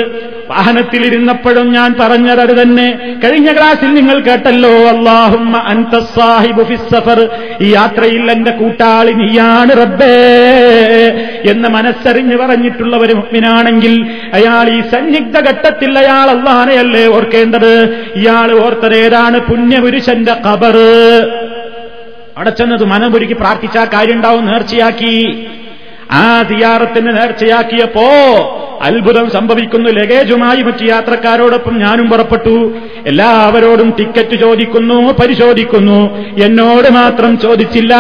വാഹനത്തിലിരുന്നപ്പോഴും ഞാൻ പറഞ്ഞത് തന്നെ. കഴിഞ്ഞ ക്ലാസിൽ നിങ്ങൾ കേട്ടല്ലോ അള്ളാഹുമ്മ ഫിസ്സഫർ ഈ യാത്രയിൽ എന്റെ കൂട്ടാളി നീയാണ് റബ്ബേ എന്ന് മനസ്സറിഞ്ഞ് പറഞ്ഞിട്ടുള്ള ഒരു മുഗ്മിനാണെങ്കിൽ അയാൾ ഈ സന്നിഗ്ധ ഘട്ടത്തിൽ അയാൾ അള്ളഹാനെയല്ലേ ഓർക്കേണ്ടത്? ഇയാൾ ഓർത്തത് ഏതാണ്? പുണ്യപുരുഷന്റെ കബറ് അവിടെ ചെന്നത് പ്രാർത്ഥിച്ച കാര്യം ഉണ്ടാവും നേർച്ചയാക്കി. ആ തിയാറത്തിന് നേർച്ചയാക്കിയപ്പോ അത്ഭുതം സംഭവിക്കുന്നു. ലഗേജുമായി മറ്റു യാത്രക്കാരോടൊപ്പം ഞാനും പുറപ്പെട്ടു. എല്ലാവരോടും ടിക്കറ്റ് ചോദിക്കുന്നു പരിശോധിക്കുന്നു. എന്നോട് മാത്രം ചോദിച്ചില്ല.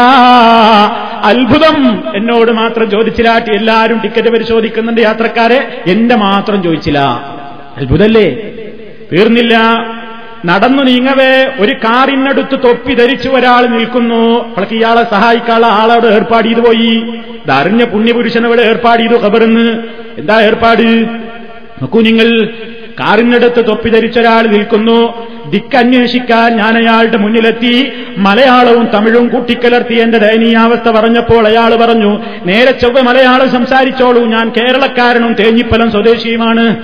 അത്ഭുതം! എന്നോട് മാത്രം ചോദിച്ചില്ലാട്ടി എല്ലാവരും ടിക്കറ്റ് പരിശോധിക്കുന്നുണ്ട് യാത്രക്കാരെ. എന്റെ മാത്രം ചോദിച്ചില്ല. അത്ഭുതല്ലേ? തീർന്നില്ല. നടന്നു നീങ്ങവേ ഒരു കാറിനടുത്ത് തൊപ്പി ധരിച്ചു ഒരാൾ നിൽക്കുന്നു. അവൾക്ക് ഇയാളെ സഹായിക്കാനുള്ള ആളോട് ഏർപ്പാട് ചെയ്തു പോയി. ഇതറിഞ്ഞ പുണ്യപുരുഷനവിടെ ഏർപ്പാട് ചെയ്തു ഖബറിന്ന്. എന്താ ഏർപ്പാട്? നോക്കൂ നിങ്ങൾ. കാറിനടുത്ത് തൊപ്പി ധരിച്ച ഒരാൾ നിൽക്കുന്നു. ദിക്കന്വേഷിക്കാൻ ഞാൻ അയാളുടെ മുന്നിലെത്തി. മലയാളവും തമിഴും കൂട്ടിക്കലർത്തി എന്റെ ദയനീയാവസ്ഥ പറഞ്ഞപ്പോൾ അയാൾ പറഞ്ഞു നേരെ ചൊവ്വ മലയാളം സംസാരിച്ചോളൂ. ഞാൻ കേരളക്കാരനും തേഞ്ഞിപ്പലം സ്വദേശിയുമാണ്.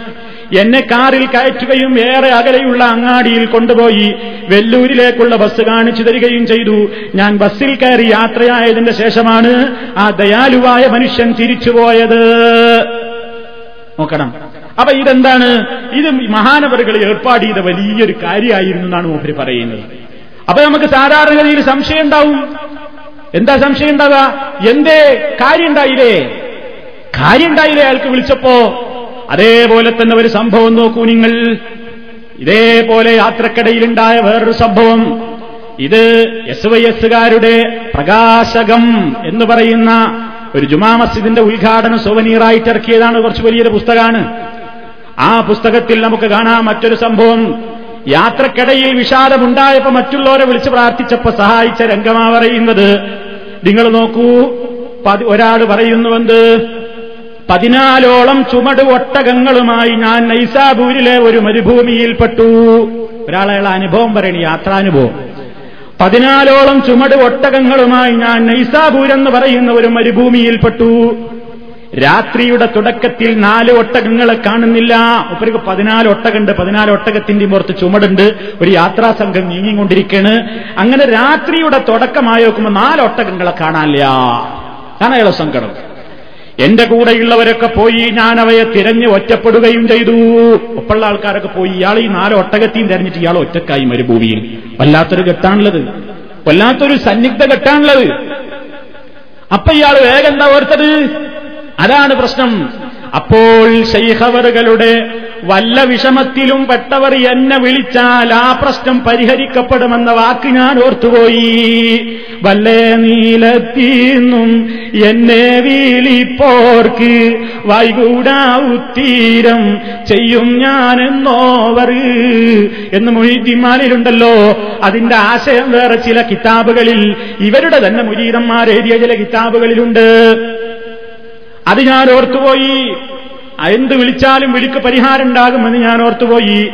എന്നെ കാറിൽ കയറ്റുകയും ഏറെ അകലെയുള്ള അങ്ങാടിയിൽ കൊണ്ടുപോയി വെല്ലൂരിലേക്കുള്ള ബസ് കാണിച്ചു തരികയും ചെയ്തു. ഞാൻ ബസ്സിൽ കയറി യാത്രയായതിന്റെ ശേഷമാണ് ആ ദയാലുവായ മനുഷ്യൻ തിരിച്ചുപോയത് നോക്കണം. അപ്പൊ ഇതെന്താണ്? ഇത് മഹാനവറുകൾ ഏർപ്പാട് ചെയ്ത വലിയൊരു കാര്യമായിരുന്നു എന്നാണ് മൂപ്പര് പറയുന്നത്. അപ്പൊ നമുക്ക് സാധാരണഗതിയിൽ സംശയം ഉണ്ടാവും. എന്താ സംശയം ഉണ്ടാവുക? എന്തേ? കാര്യം ഉണ്ടായില്ലേ കാര്യം ഉണ്ടായില്ലേ അയാൾക്ക് വിളിച്ചപ്പോ അതേപോലെ തന്നെ ഒരു സംഭവം നോക്കൂ നിങ്ങൾ. ഇതേപോലെ യാത്രക്കിടയിലുണ്ടായ വേറൊരു സംഭവം. ഇത് എസ് വൈ എസുകാരുടെ പ്രകാശകം എന്ന് പറയുന്ന ഒരു ജുമാ മസ്ജിദിന്റെ ഉദ്ഘാടന സോവനീറായിട്ട് ഇറക്കിയതാണ് കുറച്ച് വലിയൊരു പുസ്തകമാണ്. ആ പുസ്തകത്തിൽ നമുക്ക് കാണാം മറ്റൊരു സംഭവം. യാത്രക്കിടയിൽ വിഷാദമുണ്ടായപ്പോ മറ്റുള്ളവരെ വിളിച്ച് പ്രാർത്ഥിച്ചപ്പോ സഹായിച്ച രംഗമാ പറയുന്നത്. നിങ്ങൾ നോക്കൂ ഒരാൾ പറയുന്നുവെന്ത്? പതിനാലോളം ചുമട് ഒട്ടകങ്ങളുമായി ഞാൻ നൈസാബൂരിലെ ഒരു മരുഭൂമിയിൽപ്പെട്ടു. ഒരാളെയുള്ള അനുഭവം പറയണി യാത്രാനുഭവം. പതിനാലോളം ചുമട് ഒട്ടകങ്ങളുമായി ഞാൻ നൈസാബൂർ എന്ന് പറയുന്ന ഒരു മരുഭൂമിയിൽപ്പെട്ടു. രാത്രിയുടെ തുടക്കത്തിൽ നാല് ഒട്ടകങ്ങളെ കാണുന്നില്ല. ഒപ്പർക്ക് പതിനാല് ഒട്ടകുണ്ട് പതിനാല് ഒട്ടകത്തിന്റെ പുറത്ത് ചുമടുണ്ട്. ഒരു യാത്രാ സംഘം നീങ്ങിക്കൊണ്ടിരിക്കുകയാണ് അങ്ങനെ രാത്രിയുടെ തുടക്കമായി നോക്കുമ്പോൾ നാല് ഒട്ടകങ്ങളെ കാണാനില്ല. കാണാനുള്ള സങ്കടം. എന്റെ കൂടെയുള്ളവരൊക്കെ പോയി ഞാൻ അവയെ തിരഞ്ഞ് ഒറ്റപ്പെടുകയും ചെയ്തു. ഒപ്പുള്ള ആൾക്കാരൊക്കെ പോയി. ഇയാൾ ഈ നാല് ഒട്ടകത്തെയും തിരഞ്ഞിട്ട് ഇയാൾ ഒറ്റക്കായി മരുഭൂമിയിൽ. വല്ലാത്തൊരു ഘട്ടാണുള്ളത്. വല്ലാത്തൊരു സന്നിഗ്ധ ഘട്ടാണുള്ളത്. അപ്പൊ ഇയാൾ വേഗം എന്താ ഓർത്തത്? അതാണ് പ്രശ്നം. അപ്പോൾ ശൈഹവറുകളുടെ വല്ല വിഷമത്തിലും പെട്ടവർ എന്നെ വിളിച്ചാൽ ആ പ്രശ്നം പരിഹരിക്കപ്പെടുമെന്ന വാക്ക് ഞാൻ ഓർത്തുപോയി. വല്ലേ നീലത്തീന്നും എന്നെ വീളിപ്പോർക്ക് വൈകൂടാവുത്തീരം ചെയ്യും ഞാനെന്നോവർ എന്ന് മൊഴിത്തിമാലിലുണ്ടല്ലോ അതിന്റെ ആശയം വേറെ ചില കിതാബുകളിൽ ഇവരുടെ തന്നെ മുരീരന്മാരെഴുതിയ ചില കിതാബുകളിലുണ്ട്. അത് ഞാൻ ഓർത്തുപോയി. എന്ത് വിളിച്ചാലും വിളിക്ക് പരിഹാരം ഉണ്ടാകുമെന്ന് ഞാൻ ഓർത്തുപോയി.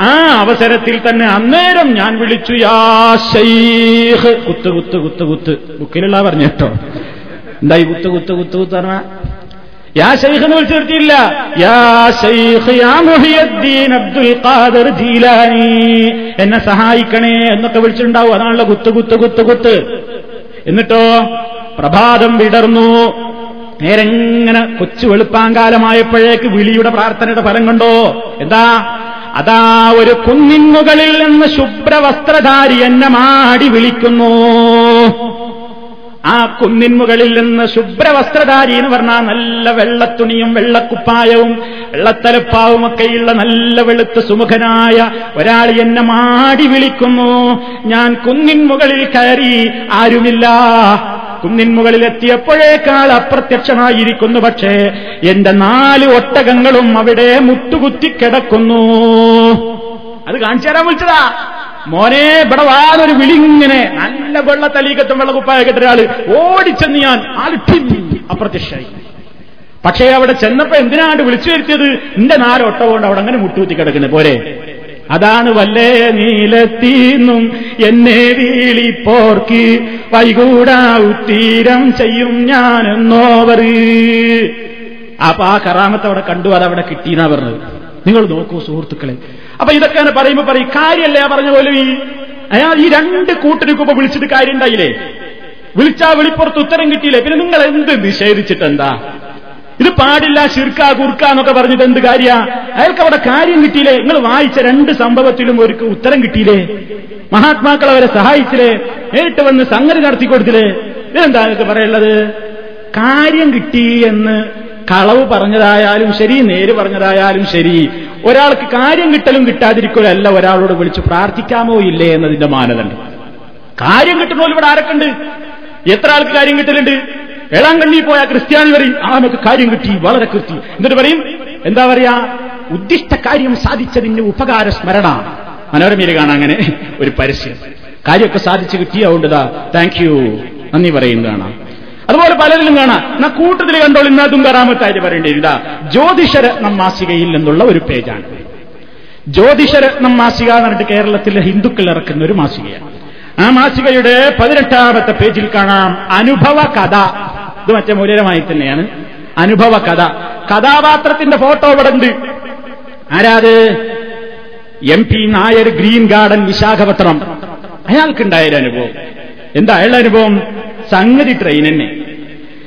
ആ അവസരത്തിൽ തന്നെ അന്നേരം ഞാൻ വിളിച്ചു യാ ഷൈഖ് കുത്ത് കുത്ത് കുത്ത് കുത്ത്. ബുക്കിലുള്ള പറഞ്ഞു കേട്ടോ. എന്തായി കുത്ത് കുത്ത് കുത്ത് കുത്ത് പറഞ്ഞ? യാ ഷെയ്ഖ് എന്ന് വിളിച്ചു നിർത്തിയില്ല യാ ഷെയ്ഖ് യാ മുഹിയദ്ദീൻ അബ്ദുൽ ഖാദർ ജീലാനി. എന്നെ സഹായിക്കണേ എന്നൊക്കെ വിളിച്ചിട്ടുണ്ടാവും. അതാണല്ലോ കുത്ത് കുത്ത് കുത്ത് കുത്ത്. എന്നിട്ടോ? പ്രഭാതം വിടർന്നു. നേരെങ്ങനെ കൊച്ചു വെളുപ്പാങ്കാലമായപ്പോഴേക്ക് വിളിയുടെ പ്രാർത്ഥനയുടെ ഫലം കണ്ടോ? എന്താ? അതാ ഒരു കുന്നിൻ മുകളിൽ നിന്ന് ശുഭ്രവസ്ത്രധാരി എന്നെ മാടി വിളിക്കുന്നു. ആ കുന്നിൻ മുകളിൽ നിന്ന് ശുഭ്രവസ്ത്രധാരി എന്ന് പറഞ്ഞാൽ നല്ല വെള്ളത്തുണിയും വെള്ളക്കുപ്പായവും വെള്ളത്തലപ്പാവും ഒക്കെയുള്ള നല്ല വെളുത്ത സുമുഖനായ ഒരാൾ എന്നെ മാടി വിളിക്കുന്നു. ഞാൻ കുന്നിൻ മുകളിൽ കയറി ആരുമില്ല. കുന്നിൻ മുകളിലെത്തിയപ്പോഴേക്കാൾ അപ്രത്യക്ഷമായിരിക്കുന്നു. പക്ഷേ എന്റെ നാല് ഒട്ടകങ്ങളും അവിടെ മുട്ടുകുത്തിക്കിടക്കുന്നു അത് കാണിച്ചു തരാൻ വിളിച്ചതാ. മോനെ ഇവിടെ വാതൊരു വിളിങ്ങനെ നല്ല വെള്ള വെള്ളത്തലീക്കത്തും വെള്ളക്കുപ്പായൊക്കെ കെട്ടൊരാൾ ഓടിച്ചെന്ന് ഞാൻ ആൾ അപ്രത്യക്ഷമായി പക്ഷേ അവിടെ ചെന്നപ്പോ എന്തിനാണ്ട് വിളിച്ചു വരുത്തിയത്? എന്റെ നാല് കൊണ്ട് അവിടെ അങ്ങനെ മുട്ടുകുത്തി കിടക്കുന്നത്. പോരെ. അതാണ് വല്ലേ നീലത്തീന്നും എന്നെ വീളിപ്പോർക്ക് വൈകൂടാ ഉത്തീരം ചെയ്യും ഞാനെന്നോവർ. അപ്പൊ ആ കറാമത്ത് അവിടെ കണ്ടു അതവിടെ കിട്ടിയെന്നാ പറഞ്ഞത്. നിങ്ങൾ നോക്കൂ സുഹൃത്തുക്കളെ. അപ്പൊ ഇതൊക്കെ പറയുമ്പോ പറയും കാര്യല്ലേ പറഞ്ഞ പോലെ? ഈ അയാൾ ഈ രണ്ട് കൂട്ടർക്കൊപ്പം വിളിച്ചിട്ട് കാര്യം ഉണ്ടായില്ലേ വിളിച്ചാ വിളിപ്പുറത്ത് ഉത്തരം കിട്ടിയില്ലേ? പിന്നെ നിങ്ങൾ എന്ത് നിഷേധിച്ചിട്ടെന്താ? ഇത് പാടില്ല ശിർക്ക കുർക്ക എന്നൊക്കെ പറഞ്ഞിട്ട് എന്ത് കാര്യ? അയാൾക്ക് അവിടെ കാര്യം കിട്ടിയില്ലേ? നിങ്ങൾ വായിച്ച രണ്ട് സംഭവത്തിലും ഒരു ഉത്തരം കിട്ടിയില്ലേ? മഹാത്മാക്കൾ അവരെ സഹായിച്ചില്ലേ? നേരിട്ട് വന്ന് സംഗതി നടത്തി കൊടുത്തില്ലേ? ഇതെന്താ നിങ്ങൾക്ക് പറയുള്ളത് കാര്യം കിട്ടി എന്ന് കളവ് പറഞ്ഞതായാലും ശരി നേര് പറഞ്ഞതായാലും ശരി. ഒരാൾക്ക് കാര്യം കിട്ടലും കിട്ടാതിരിക്കലല്ല ഒരാളോട് വിളിച്ച് പ്രാർത്ഥിക്കാമോ ഇല്ലേ എന്നതിന്റെ മാനദണ്ഡം. കാര്യം കിട്ടുമ്പോൾ ഇവിടെ ആരൊക്കെ ഉണ്ട് എത്ര ആൾക്ക് കാര്യം കിട്ടലുണ്ട്? വേളാങ്കണ്ണി പോയ ക്രിസ്ത്യാനി പറയും ആ നമുക്ക് കാര്യം കിട്ടി വളരെ കൃത്യം എന്നിട്ട് പറയും എന്താ പറയാ? ഉദ്ദിഷ്ട കാര്യം സാധിച്ചതിന് ഉപകാര സ്മരണ. മനോരമയിൽ കാണാം അങ്ങനെ ഒരു പരസ്യം. കാര്യമൊക്കെ സാധിച്ചു കിട്ടിയതുകൊണ്ടതാ താങ്ക് യു നന്ദി പറയുന്നതാണ് അതുപോലെ പലരിലും കാണാം. എന്നാ കൂട്ടത്തിൽ കണ്ടോൾ ഇന്നതും കറാമത്തായിട്ട് പറയേണ്ടിയിരുന്ന ജ്യോതിഷരത്നം മാസികയിൽ നിന്നുള്ള ഒരു പേജാണ്. ജ്യോതിഷരത്നം മാസിക എന്ന് പറഞ്ഞിട്ട് കേരളത്തിലെ ഹിന്ദുക്കൾ ഇറക്കുന്ന ഒരു മാസികയാണ്. ആ മാസികയുടെ പതിനെട്ടാമത്തെ പേജിൽ കാണാം അനുഭവ കഥ. ഇത് മറ്റേ മൂല്യമായി തന്നെയാണ്. അനുഭവ കഥ. കഥാപാത്രത്തിന്റെ ഫോട്ടോ ഇവിടെ ഉണ്ട് ആരാത്? M P Nair green garden Visakhapatnam അയാൾക്കുണ്ടായൊരു അനുഭവം. എന്താ അയാളുടെ അനുഭവം? സംഗതി ട്രെയിൻ തന്നെ.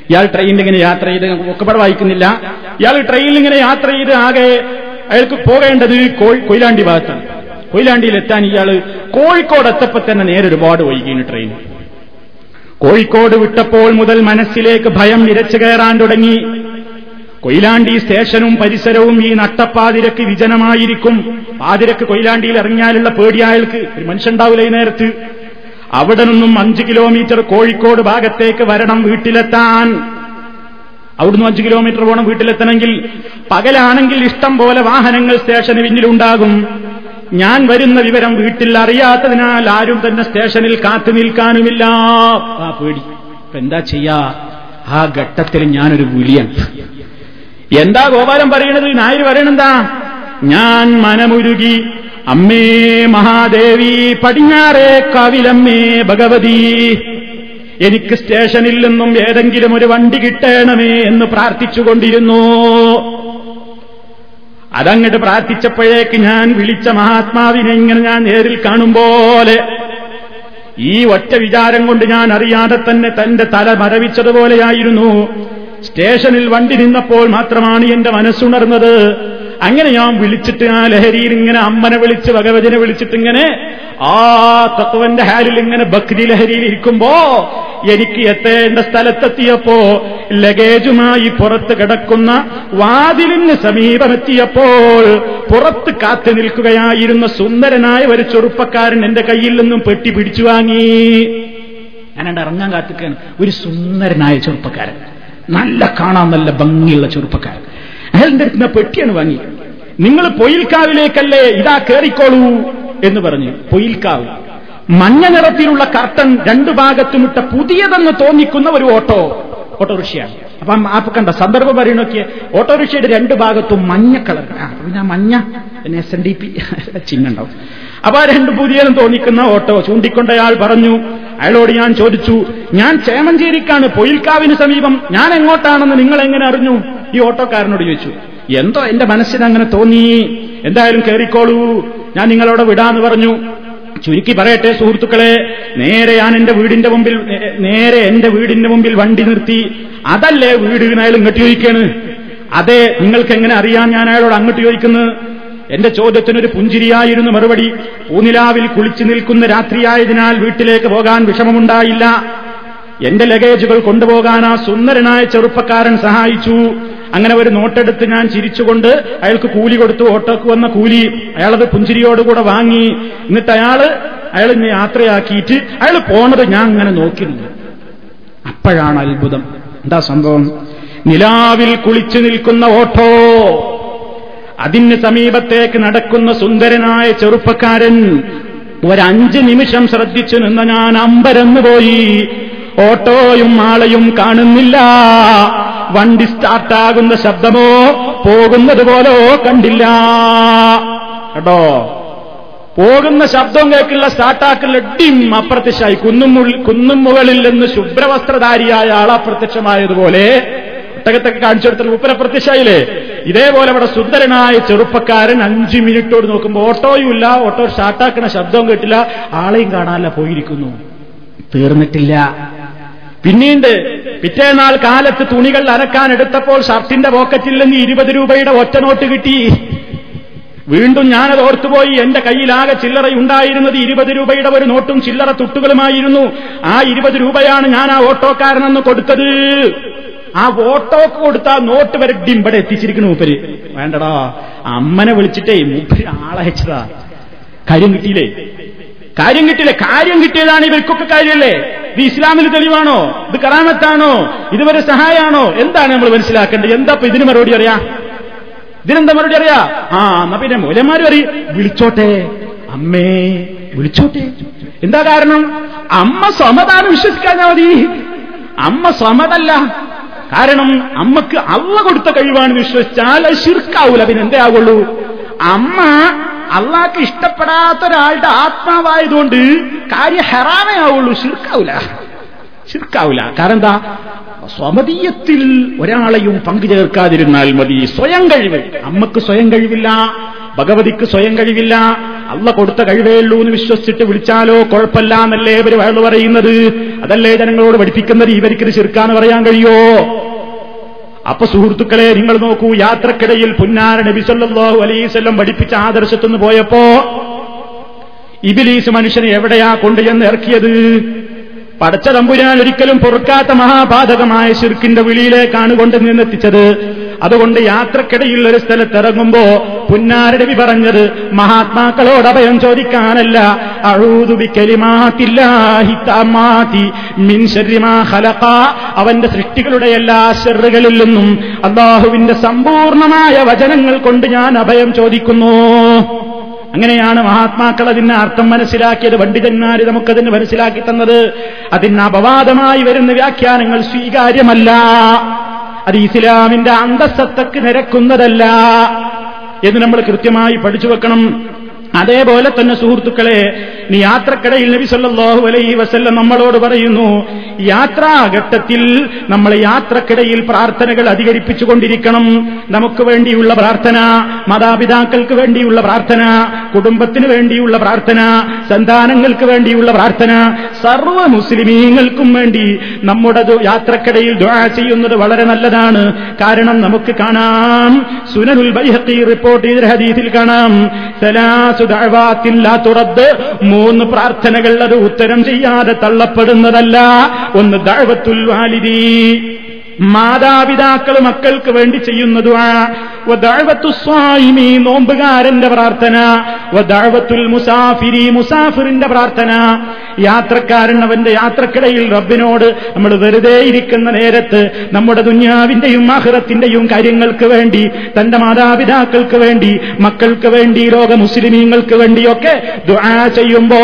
ഇയാൾ ട്രെയിനിൽ ഇങ്ങനെ യാത്ര ചെയ്ത് ഒക്കെപ്പാട് വായിക്കുന്നില്ല. ഇയാൾ ട്രെയിനിൽ ഇങ്ങനെ യാത്ര ചെയ്ത് ആകെ അയാൾക്ക് പോകേണ്ടത് കൊയിലാണ്ടി ഭാഗത്താണ്. കൊയിലാണ്ടിയിൽ എത്താൻ ഇയാൾ കോഴിക്കോട് എത്തപ്പോ തന്നെ നേരെ ഒരുപാട് വൈകിന് ട്രെയിൻ കോഴിക്കോട് വിട്ടപ്പോൾ മുതൽ മനസ്സിലേക്ക് ഭയം ഇരച്ചു കയറാൻ തുടങ്ങി. കൊയിലാണ്ടി സ്റ്റേഷനും പരിസരവും ഈ നട്ടപ്പാതിരക്ക് വിജനമായിരിക്കും. പാതിരക്ക് കൊയിലാണ്ടിയിൽ ഇറങ്ങിയാലുള്ള പേടി അയാൾക്ക് ഒരു മനുഷ്യണ്ടാവില്ല ഈ നേരത്ത്? അവിടെ നിന്നും അഞ്ച് കിലോമീറ്റർ കോഴിക്കോട് ഭാഗത്തേക്ക് വരണം വീട്ടിലെത്താൻ. അവിടുന്ന് അഞ്ച് കിലോമീറ്റർ പോകണം വീട്ടിലെത്തണമെങ്കിൽ പകലാണെങ്കിൽ ഇഷ്ടം പോലെ വാഹനങ്ങൾ സ്റ്റേഷന് പിന്നിലുണ്ടാകും. ഞാൻ വരുന്ന വിവരം വീട്ടിൽ അറിയാത്തതിനാൽ ആരും തന്നെ സ്റ്റേഷനിൽ കാത്തു നിൽക്കാനുമില്ല. ആ പേടി. എന്താ ചെയ്യാ? ആ ഘട്ടത്തിൽ ഞാനൊരു വിളിയാണ് എന്താ ഗോപാലം പറയണത് നായർ പറയണെന്താ? ഞാൻ മനമുരുകി അമ്മേ മഹാദേവി പടിഞ്ഞാറേ കാവിലമ്മേ ഭഗവതി എനിക്ക് സ്റ്റേഷനിൽ നിന്നും ഏതെങ്കിലും ഒരു വണ്ടി കിട്ടണമേ എന്ന് പ്രാർത്ഥിച്ചുകൊണ്ടിരുന്നു. അതങ്ങട്ട് പ്രാർത്ഥിച്ചപ്പോഴേക്ക് ഞാൻ വിളിച്ച മഹാത്മാവിനെ ഇങ്ങനെ ഞാൻ നേരിൽ കാണും പോലെ. ഈ ഒറ്റ വിചാരം കൊണ്ട് ഞാൻ അറിയാതെ തന്നെ തന്റെ തല മരവിച്ചതുപോലെയായിരുന്നു. സ്റ്റേഷനിൽ വണ്ടി നിന്നപ്പോൾ മാത്രമാണ് എന്റെ മനസ്സുണർന്നത്. അങ്ങനെ ഞാൻ വിളിച്ചിട്ട് ആ ലഹരിയിൽ ഇങ്ങനെ അമ്മനെ വിളിച്ച് ഭഗവതിനെ വിളിച്ചിട്ട് ഇങ്ങനെ ആ തത്വന്റെ ഹാലിൽ ഇങ്ങനെ ഭക്തി ലഹരിയിൽ ഇരിക്കുമ്പോ എനിക്ക് എത്തേണ്ട സ്ഥലത്തെത്തിയപ്പോ ലഗേജുമായി പുറത്ത് കിടക്കുന്ന വാതിലിന് സമീപമെത്തിയപ്പോൾ പുറത്ത് കാത്തു നിൽക്കുകയായിരുന്ന സുന്ദരനായ ഒരു ചെറുപ്പക്കാരൻ എന്റെ കയ്യിൽ നിന്നും പെട്ടി പിടിച്ചു വാങ്ങി. ഞാനണ്ട് ഇറങ്ങാൻ കാത്തിക്കാണ് ഒരു സുന്ദരനായ ചെറുപ്പക്കാരൻ. നല്ല കാണാൻ നല്ല ഭംഗിയുള്ള ചെറുപ്പക്കാരൻ. അയാളുടെ അടുത്ത് പെട്ടിയാണ് വാങ്ങി. നിങ്ങൾ പൊയിൽക്കാവിലേക്കല്ലേ ഇതാ കേറിക്കോളൂ എന്ന് പറഞ്ഞു പൊയിൽക്കാവ് മഞ്ഞ നിറത്തിലുള്ള കർട്ടൻ രണ്ടു ഭാഗത്തുമിട്ട പുതിയതെന്ന് തോന്നിക്കുന്ന ഒരു ഓട്ടോ ഓട്ടോറിക്ഷയാണ്. അപ്പം ആപ്പ് കണ്ട സന്ദർഭം പറയണൊക്കെ ഓട്ടോറിക്ഷയുടെ രണ്ട് ഭാഗത്തും മഞ്ഞ കളർ. ഞാൻ മഞ്ഞ പിന്നെ എസ് എൻ ഡി പി ചിഹ്നുണ്ടാവും അപ്പൊ ആ രണ്ട് പുതിയതും തോന്നിക്കുന്ന ഓട്ടോ ചൂണ്ടിക്കൊണ്ടയാൾ പറഞ്ഞു അയാളോട് ഞാൻ ചോദിച്ചു ഞാൻ ചേമഞ്ചേരിക്കാണ് പൊയിൽക്കാവിന് സമീപം. ഞാൻ എങ്ങോട്ടാണെന്ന് നിങ്ങൾ എങ്ങനെ അറിഞ്ഞു? ഈ ഓട്ടോക്കാരനോട് ചോദിച്ചു എന്തോ എന്റെ മനസ്സിന് അങ്ങനെ തോന്നി. എന്തായാലും കയറിക്കോളൂ. ഞാൻ നിങ്ങളോട് വിടാന്ന് പറഞ്ഞു. ചുരുക്കി പറയട്ടെ സുഹൃത്തുക്കളെ. നേരെ ഞാൻ എന്റെ വീടിന്റെ മുമ്പിൽ നേരെ എന്റെ വീടിന്റെ മുമ്പിൽ വണ്ടി നിർത്തി. അതല്ലേ വീട് അയാൾ ഇങ്ങോട്ട് ചോദിക്കാണ്? അതെ നിങ്ങൾക്ക് എങ്ങനെ അറിയാം ഞാൻ അയാളോട് അങ്ങോട്ട് ചോദിക്കുന്നത് എന്റെ ചോദ്യത്തിനൊരു പുഞ്ചിരിയായിരുന്നു മറുപടി. പൂനിലാവിൽ കുളിച്ചു നിൽക്കുന്ന രാത്രിയായതിനാൽ വീട്ടിലേക്ക് പോകാൻ വിഷമമുണ്ടായില്ല. എന്റെ ലഗേജുകൾ കൊണ്ടുപോകാൻ ആ സുന്ദരനായ ചെറുപ്പക്കാരൻ സഹായിച്ചു. അങ്ങനെ ഒരു നോട്ടെടുത്ത് ഞാൻ ചിരിച്ചുകൊണ്ട് അയാൾക്ക് കൂലി കൊടുത്തു ഓട്ടോക്ക് വന്ന കൂലി അയാളത് പുഞ്ചിരിയോടുകൂടെ വാങ്ങി. എന്നിട്ട് അയാൾ അയാൾ ഇന്ന് യാത്രയാക്കിയിട്ട് അയാൾ പോണത് ഞാൻ അങ്ങനെ നോക്കിയിരുന്നു. അപ്പോഴാണ് അത്ഭുതം. എന്താ സംഭവം? നിലാവിൽ കുളിച്ചു നിൽക്കുന്ന ഓട്ടോ. അതിന് സമീപത്തേക്ക് നടക്കുന്ന സുന്ദരനായ ചെറുപ്പക്കാരൻ ഒരഞ്ച് നിമിഷം ശ്രദ്ധിച്ചു നിന്ന ഞാൻ അമ്പരന്ന് പോയി. ഓട്ടോയും ആളെയും കാണുന്നില്ല. വണ്ടി സ്റ്റാർട്ടാകുന്ന ശബ്ദമോ പോകുന്നത് പോലോ കണ്ടില്ല. കേട്ടോ? പോകുന്ന ശബ്ദം കേൾക്കുള്ള സ്റ്റാർട്ടാക്കുള്ള ഡിം അപ്രത്യക്ഷമായി. കുന്നും കുന്നും മുകളിൽ നിന്ന് ശുഭ്രവസ്ത്രധാരിയായ ആൾ അപ്രത്യക്ഷമായതുപോലെ ഒട്ടകത്തൊക്കെ കാണിച്ചു കൊടുത്ത ഉപ്പര പ്രത്യക്ഷമായില്ലേ? ഇതേപോലെ ഇവിടെ സുന്ദരനായ ചെറുപ്പക്കാരൻ അഞ്ചു മിനിറ്റോട് നോക്കുമ്പോൾ ഓട്ടോയും ഇല്ല ഓട്ടോ സ്റ്റാർട്ടാക്കണ ശബ്ദവും കേട്ടില്ല ആളെയും കാണാനല്ല പോയിരിക്കുന്നു. തീർന്നിട്ടില്ല. പിന്നീട് പിറ്റേനാൾ കാലത്ത് തുണികൾ അരക്കാൻ എടുത്തപ്പോൾ ഷർട്ടിന്റെ പോക്കറ്റിൽ നിന്ന് ഇരുപത് രൂപയുടെ ഒറ്റ നോട്ട് കിട്ടി. വീണ്ടും ഞാനത് ഓർത്തുപോയി. എന്റെ കയ്യിലാകെ ചില്ലറ ഉണ്ടായിരുന്നത് ഇരുപത് രൂപയുടെ ഒരു നോട്ടും ചില്ലറ തുട്ടുകളുമായിരുന്നു. ആ ഇരുപത് രൂപയാണ് ഞാൻ ആ ഓട്ടോക്കാരനെന്ന് കൊടുത്തത്. ആ ഓട്ടോക്ക് കൊടുത്ത ആ നോട്ട് വരെ ഡിമ്പടെ എത്തിച്ചിരിക്കുന്നു മൂപ്പര്. വേണ്ടടാ അമ്മനെ വിളിച്ചിട്ടേ മൂപ്പര് ആളയച്ചതാ. കാര്യം കിട്ടിയില്ലേ? കാര്യം കിട്ടിയില്ലേ? കാര്യം കിട്ടിയതാണ് ഇവർക്കൊക്കെ കാര്യമല്ലേ? ഇത് ഇസ്ലാമിൽ തെളിവാണോ? ഇത് കറാമത്താണോ? ഇതുവരെ സഹായമാണോ എന്താണ് നമ്മൾ മനസ്സിലാക്കേണ്ടത്? എന്താ ഇപ്പൊ ഇതിന് മറുപടി അറിയാ? ഇതിനെന്താ മറുപടി അറിയാ? ആ എന്നാ പിന്നെ മൂലന്മാര് പറയും വിളിച്ചോട്ടെ അമ്മേ വിളിച്ചോട്ടെ. എന്താ കാരണം? അമ്മ സ്വമതാണ് വിശ്വസിക്കാഞ്ഞാ മതി. അമ്മ സ്വമതല്ല. കാരണം അമ്മയ്ക്ക് അള്ള കൊടുത്ത കഴിവാണ് വിശ്വസിച്ചാൽ അത് ശിർക്കാവൂല. പിന്നെ എന്തേ ആവുള്ളൂ? അമ്മ അള്ളാക്ക് ഇഷ്ടപ്പെടാത്ത ഒരാളുടെ ആത്മാവായതുകൊണ്ട് കാര്യം ഹെറാമേ ആവുള്ളൂ ശിർക്കാവൂല. ശിർക്കാവൂല. കാരണം എന്താ സ്വമതീയത്തിൽ ഒരാളെയും പങ്കു ചേർക്കാതിരുന്നാൽ മതി. സ്വയം കഴിവ്. അമ്മയ്ക്ക് സ്വയം കഴിവില്ല ഭഗവതിക്ക് സ്വയം കഴിവില്ല. അള്ള കൊടുത്ത കഴിവേ ഉള്ളൂ എന്ന് വിശ്വസിച്ചിട്ട് വിളിച്ചാലോ കുഴപ്പമില്ല എന്നല്ലേ ഇവർ വേൾ പറയുന്നത്? അതല്ലേ ജനങ്ങളോട് പഠിപ്പിക്കുന്നത് ഇവർക്കിത് ശിർക്കാന്ന് പറയാൻ കഴിയോ? അപ്പൊ സുഹൃത്തുക്കളെ നിങ്ങൾ നോക്കൂ യാത്രക്കിടയിൽ പുന്നാര നബി സല്ലല്ലാഹു അലൈവല്ലം പഠിപ്പിച്ച ആദർശത്തുനിന്ന് പോയപ്പോ ഇബിലീസ് മനുഷ്യനെ എവിടെയാ കൊണ്ടുചെന്ന് ഇറക്കിയത്? പടച്ച തമ്പുരാൻ ഒരിക്കലും പൊറുക്കാത്ത മഹാബാധകമായ ശിർക്കിന്റെ വിളിയിലേക്കാണ് കൊണ്ട് നിന്നെത്തിച്ചത്. അതുകൊണ്ട് യാത്രക്കിടയിൽ ഒരു സ്ഥലത്ത് ഇറങ്ങുമ്പോ പുന്നാരടവി പറഞ്ഞത് മഹാത്മാക്കളോട് അഭയം ചോദിക്കാനല്ല അവന്റെ സൃഷ്ടികളുടെ എല്ലാ ഷെറുകളിൽ നിന്നും അള്ളാഹുവിന്റെ സമ്പൂർണമായ വചനങ്ങൾ കൊണ്ട് ഞാൻ അഭയം ചോദിക്കുന്നു. അങ്ങനെയാണ് മഹാത്മാക്കൾ അതിന് അർത്ഥം മനസ്സിലാക്കിയത് പണ്ഡിതന്മാര് നമുക്കതിന് മനസ്സിലാക്കി തന്നത്. അതിന് അപവാദമായി വരുന്ന വ്യാഖ്യാനങ്ങൾ സ്വീകാര്യമല്ല. അത് ഇസ്ലാമിന്റെ അന്തസ്സത്തക്ക് നിരക്കുന്നതല്ല. എന്ന് നമ്മൾ കൃത്യമായി പഠിച്ചു വെക്കണം. അതേപോലെ തന്നെ സുഹൃത്തുക്കളെ നീ യാത്രക്കിടയിൽ നബി സല്ലാഹു അലൈഹി വസല്ലം നമ്മളോട് പറയുന്നു യാത്രാഘട്ടത്തിൽ നമ്മൾ യാത്രക്കിടയിൽ പ്രാർത്ഥനകൾ അധികരിപ്പിച്ചുകൊണ്ടിരിക്കണം നമുക്ക് വേണ്ടിയുള്ള പ്രാർത്ഥന മാതാപിതാക്കൾക്ക് വേണ്ടിയുള്ള പ്രാർത്ഥന കുടുംബത്തിന് വേണ്ടിയുള്ള പ്രാർത്ഥന സന്താനങ്ങൾക്ക് വേണ്ടിയുള്ള പ്രാർത്ഥന സർവ മുസ്ലിമീങ്ങൾക്കും വേണ്ടി നമ്മുടെ യാത്രക്കിടയിൽ ദുആ ചെയ്യുന്നത് വളരെ നല്ലതാണ്. കാരണം നമുക്ക് കാണാം. സുനനുൽ ബൈഹത്തി റിപ്പോർട്ട് ചെയ്ത ഹദീസിൽ കാണാം. സലാസു ലാ മൂന്ന് പ്രാർത്ഥനകൾ അത് ഉത്തരം ചെയ്യാതെ തള്ളപ്പെടുന്നതല്ല. ഒന്ന് ദഴവത്തുൽ വാലിദി. മാതാപിതാക്കൾ മക്കൾക്ക് വേണ്ടി സ്വായിമി നോമ്പുകാരന്റെ പ്രാർത്ഥന. മുസാഫിരി മുസാഫിറിന്റെ പ്രാർത്ഥന. യാത്രക്കാരൻ അവന്റെ യാത്രക്കിടയിൽ റബ്ബിനോട് നമ്മൾ വെറുതെ ഇരിക്കുന്ന നേരത്ത് നമ്മുടെ ദുന്യാവിന്റെയും ആഹ്റത്തിന്റെയും കാര്യങ്ങൾക്ക് വേണ്ടി തന്റെ മാതാപിതാക്കൾക്ക് വേണ്ടി മക്കൾക്ക് വേണ്ടി ലോക മുസ്ലിമീങ്ങൾക്ക് വേണ്ടിയൊക്കെ ദുആ ചെയ്യുമ്പോ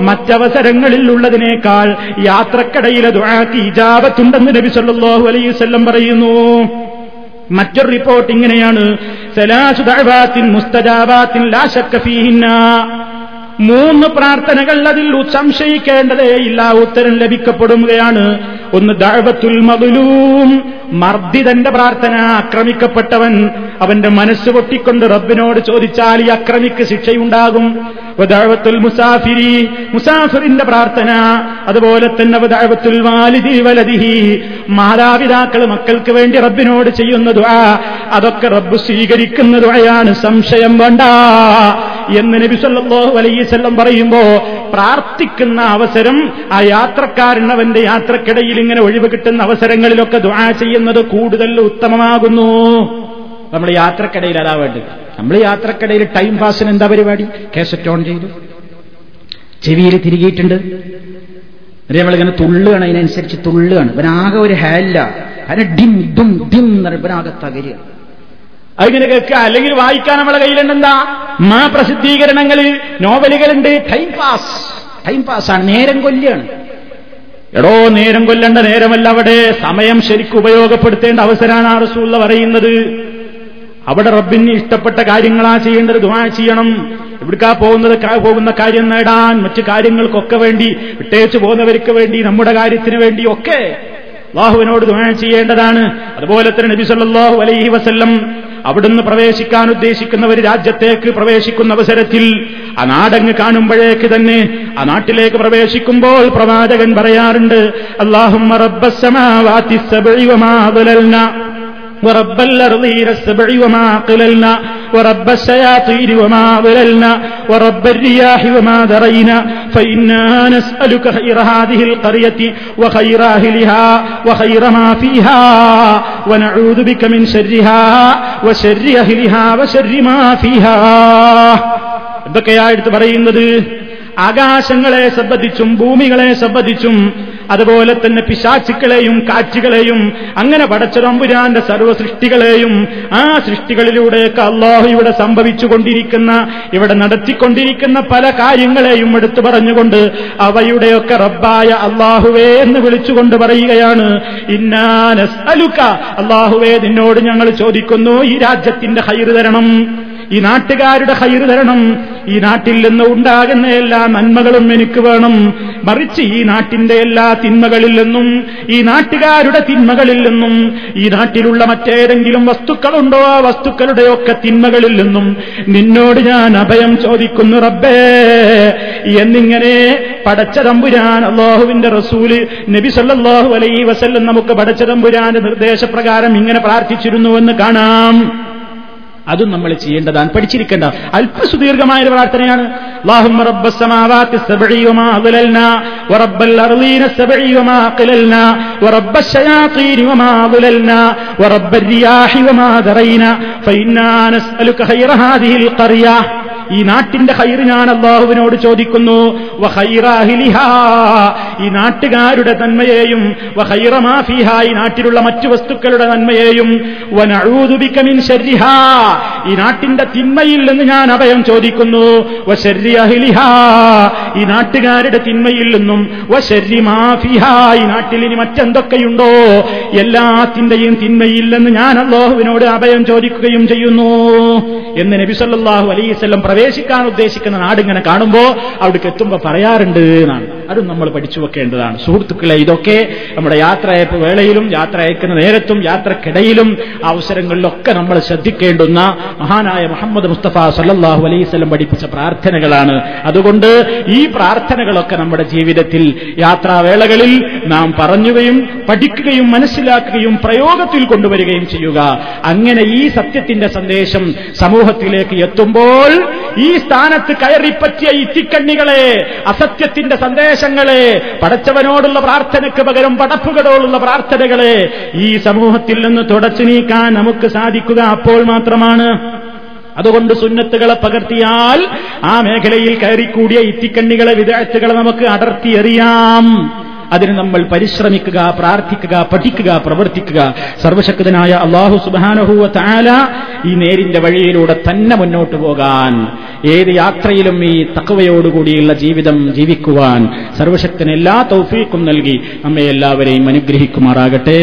മറ്റവസരങ്ങളിൽ ഉള്ളതിനേക്കാൾ യാത്രക്കിടയിലെ ദുആക്ക് ഇജാബത്തുണ്ടെന്ന് നബി സല്ലല്ലാഹു അലൈഹി വസല്ലം പറയുന്നു. മറ്റൊരു റിപ്പോർട്ട് ഇങ്ങനെയാണ്. മൂന്ന് പ്രാർത്ഥനകൾ അതിൽ സംശയിക്കേണ്ടതേ ഇല്ല. ഉത്തരം ലഭിക്കപ്പെടുകയാണ്. ഒന്ന് ദഅവത്തുൽ മദ്ലൂം മർദ്ദിതന്റെ പ്രാർത്ഥന ആക്രമിക്കപ്പെട്ടവൻ അവന്റെ മനസ്സ് പൊട്ടിക്കൊണ്ട് റബ്ബിനോട് ചോദിച്ചാൽ ഈ അക്രമിക്ക് ശിക്ഷയുണ്ടാകും. വദഅവത്തുൽ മുസാഫിരി മുസാഫിറിന്റെ പ്രാർത്ഥന അതുപോലെ തന്നെ വദഅവത്തുൽ വാലിദി വലതിഹി മാതാപിതാക്കൾ മക്കൾക്ക് വേണ്ടി റബ്ബിനോട് ചെയ്യുന്ന ദുആ അതൊക്കെ റബ്ബ് സ്വീകരിക്കുന്ന ദുആയാണ്. സംശയം വേണ്ട. എന്ന് നബി സല്ലല്ലാഹു അലൈഹി പറയുമ്പോ പ്രാർത്ഥിക്കുന്ന അവസരം ആ യാത്രക്കാരൻ അവന്റെ യാത്രക്കിടയിൽ ഇങ്ങനെ ഒഴിവ് കിട്ടുന്ന അവസരങ്ങളിലൊക്കെ ദുആ ചെയ്യുന്നത് കൂടുതൽ ഉത്തമമാകുന്നു. നമ്മൾ യാത്രക്കിടയിൽ അതാ വേണ്ടത്. നമ്മൾ യാത്രക്കിടയിൽ ടൈം പാസിന് എന്താ പരിപാടി? കേസറ്റ് ഓൺ ചെയ്തു. ചെവിയിൽ തിരികിയിട്ടുണ്ട്. എന്നിട്ട് നമ്മളിങ്ങനെ തുള്ളുകയാണ് അതിനനുസരിച്ച് തുള്ളുകയാണ്. ഇവനാകെ ഒരു ഹാലില്ല അതിന് ഡിം ഡും ഡിം എന്ന് ഇവനാകെ തകരുക. അതിങ്ങനെ കേൾക്കുക. അല്ലെങ്കിൽ വായിക്കാൻ നമ്മളെ കയ്യിലുണ്ടെന്താ മാ പ്രസിദ്ധീകരണങ്ങൾ നോവലുകളുണ്ട്. ടൈം പാസ് ടൈം പാസ് ആണ്. നേരം കൊല്ലാണ് എടോ നേരം കൊല്ലേണ്ട നേരമല്ല അവിടെ. സമയം ശരിക്കും ഉപയോഗപ്പെടുത്തേണ്ട അവസരമാണ് ആ റസൂള്ള പറയുന്നത്. അവിടെ റബ്ബിന് ഇഷ്ടപ്പെട്ട കാര്യങ്ങളാ ചെയ്യേണ്ടത് ദുവാ ചെയ്യണം. ഇവിടുക്കാ പോകുന്നത് പോകുന്ന കാര്യം നേടാൻ മറ്റു കാര്യങ്ങൾക്കൊക്കെ വേണ്ടി വിട്ടേച്ചു പോകുന്നവർക്ക് വേണ്ടി നമ്മുടെ കാര്യത്തിന് വേണ്ടി ഒക്കെ അള്ളാഹുവിനോട് ദുആ ചെയ്യേണ്ടതാണ്. അതുപോലെ തന്നെ നബി സല്ലല്ലാഹു അലൈഹി വസല്ലം അവിടുന്ന് പ്രവേശിക്കാൻ ഉദ്ദേശിക്കുന്ന ഒരു രാജ്യത്തേക്ക് പ്രവേശിക്കുന്ന അവസരത്തിൽ ആ നാടങ്ങ് കാണുമ്പോഴേക്ക് തന്നെ ആ നാട്ടിലേക്ക് പ്രവേശിക്കുമ്പോൾ പ്രവാചകൻ പറയാറുണ്ട് അള്ളാഹും ورب الأرضين السبع وما قللنا ورب الشياطين وما ضللنا ورب الرياح وما ذرينا فإنا نسألك خير هذه القرية وخير أهلها وخير ما فيها ونعوذ بك من شرها وشر أهلها وشر ما فيها എന്തൊക്കെയാ എടുത്ത് പറയുന്നത് ആകാശങ്ങളെ സംബന്ധിച്ചും ഭൂമികളെ സംബന്ധിച്ചും അതുപോലെ തന്നെ പിശാച്ചുക്കളെയും കാറ്റുകളെയും അങ്ങനെ പടച്ചതമ്പുരാന്റെ സർവ സൃഷ്ടികളെയും ആ സൃഷ്ടികളിലൂടെയൊക്കെ അള്ളാഹു ഇവിടെ സംഭവിച്ചുകൊണ്ടിരിക്കുന്ന ഇവിടെ നടത്തിക്കൊണ്ടിരിക്കുന്ന പല കാര്യങ്ങളെയും എടുത്തു പറഞ്ഞുകൊണ്ട് അവയുടെയൊക്കെ റബ്ബായ അള്ളാഹുവേ എന്ന് വിളിച്ചുകൊണ്ട് പറയുകയാണ് ഇന്നാനസ് അലുക്ക അള്ളാഹുവേ നിന്നോട് ഞങ്ങൾ ചോദിക്കുന്നു ഈ രാജ്യത്തിന്റെ ഹൈറ് തരണം. ഈ നാട്ടുകാരുടെ ഹൈറ് തരണം ഈ നാട്ടിൽ നിന്ന് ഉണ്ടാകുന്ന എല്ലാ നന്മകളും എനിക്ക് വേണം. മറിച്ച് ഈ നാട്ടിന്റെ എല്ലാ തിന്മകളിൽ നിന്നും ഈ നാട്ടുകാരുടെ തിന്മകളിൽ നിന്നും ഈ നാട്ടിലുള്ള മറ്റേതെങ്കിലും വസ്തുക്കളുണ്ടോ ആ വസ്തുക്കളുടെയൊക്കെ തിന്മകളിൽ നിന്നും നിന്നോട് ഞാൻ അഭയം ചോദിക്കുന്നു റബ്ബേ. എന്നിങ്ങനെ പടച്ച തമ്പുരാൻ അള്ളാഹുവിന്റെ റസൂൽ നബി സല്ലാഹു അലൈ വസല്ലം നമുക്ക് പടച്ച തമ്പുരാന്റെ നിർദ്ദേശപ്രകാരം ഇങ്ങനെ പ്രാർത്ഥിച്ചിരുന്നുവെന്ന് കാണാം. അതും നമ്മൾ ചെയ്യേണ്ടതാണ് പഠിച്ചിരിക്കേണ്ട അല്പസുദീർഘമായ ഒരു പ്രാർത്ഥനയാണ് اللهم رب السماوات السبع وما أضللنا ورب الأرضين السبع وما قللنا ورب الشياطين وما ضللنا ورب الرياح وما ذرينا فإنا نسألك خير هذه القرية ഈ നാട്ടിന്റെ ഹൈറ് ഞാൻ അള്ളാഹുവിനോട് ചോദിക്കുന്നു. ഈ നാട്ടുകാരുടെ നന്മയെയും ഈ നാട്ടിലുള്ള മറ്റു വസ്തുക്കളുടെ നന്മയെയും ഈ നാട്ടിന്റെ തിന്മയിൽ നിന്ന് ഞാൻ അഭയം ചോദിക്കുന്നു. ഈ നാട്ടുകാരുടെ തിന്മയിൽ നിന്നും ഈ നാട്ടിൽ ഇനി മറ്റെന്തൊക്കെയുണ്ടോ? എല്ലാത്തിന്റെയും തിന്മയില്ലെന്ന് ഞാൻ അള്ളാഹുവിനോട് അഭയം ചോദിക്കുകയും ചെയ്യുന്നു. എന്ന് നബി അലൈസ് പ്രവേശിക്കാൻ ഉദ്ദേശിക്കുന്ന നാടിങ്ങനെ കാണുമ്പോൾ അവിടേക്ക് എത്തുമ്പോൾ പറയാറുണ്ട് എന്നാണ്. അതും നമ്മൾ പഠിച്ചു വെക്കേണ്ടതാണ്. സുഹൃത്തുക്കളെ ഇതൊക്കെ നമ്മുടെ യാത്രയപ്പ് വേളയിലും യാത്ര അയക്കുന്ന നേരത്തും യാത്രക്കിടയിലും അവസരങ്ങളിലൊക്കെ നമ്മൾ ശ്രദ്ധിക്കേണ്ടുന്ന മഹാനായ മുഹമ്മദ് മുസ്തഫ സല്ലാഹു അലൈഹി വസല്ലം പഠിപ്പിച്ച പ്രാർത്ഥനകളാണ്. അതുകൊണ്ട് ഈ പ്രാർത്ഥനകളൊക്കെ നമ്മുടെ ജീവിതത്തിൽ യാത്രാവേളകളിൽ നാം പറഞ്ഞുകയും പഠിക്കുകയും മനസ്സിലാക്കുകയും പ്രയോഗത്തിൽ കൊണ്ടുവരികയും ചെയ്യുക. അങ്ങനെ ഈ സത്യത്തിന്റെ സന്ദേശം സമൂഹത്തിലേക്ക് എത്തുമ്പോൾ ഈ സ്ഥാനത്ത് കയറിപ്പറ്റിയ ഇത്തിക്കണ്ണികളെ അസത്യത്തിന്റെ സന്ദേശങ്ങളെ പടച്ചവനോടുള്ള പ്രാർത്ഥനയ്ക്ക് പകരം പടപ്പുകളോടുള്ള പ്രാർത്ഥനകളെ ഈ സമൂഹത്തിൽ നിന്ന് തുടച്ചു നീക്കാൻ നമുക്ക് സാധിക്കുക അപ്പോൾ മാത്രമാണ്. അതുകൊണ്ട് സുന്നത്തുകളെ പകർത്തിയാൽ ആ മേഖലയിൽ കയറിക്കൂടിയ ഇത്തിക്കണ്ണികളെ വിദേശത്തുകളെ നമുക്ക് അടർത്തിയെറിയാം. അതിന് നമ്മൾ പരിശ്രമിക്കുക പ്രാർത്ഥിക്കുക പഠിക്കുക പ്രവർത്തിക്കുക. സർവശക്തനായ അള്ളാഹു സുബാനഹുവ താല ഈ നേരിന്റെ വഴിയിലൂടെ തന്നെ മുന്നോട്ട് പോകാൻ ഏത് യാത്രയിലും ഈ തക്കവയോടുകൂടിയുള്ള ജീവിതം ജീവിക്കുവാൻ സർവശക്തന് എല്ലാ തൗഫീക്കും നൽകി നമ്മെ എല്ലാവരെയും അനുഗ്രഹിക്കുമാറാകട്ടെ.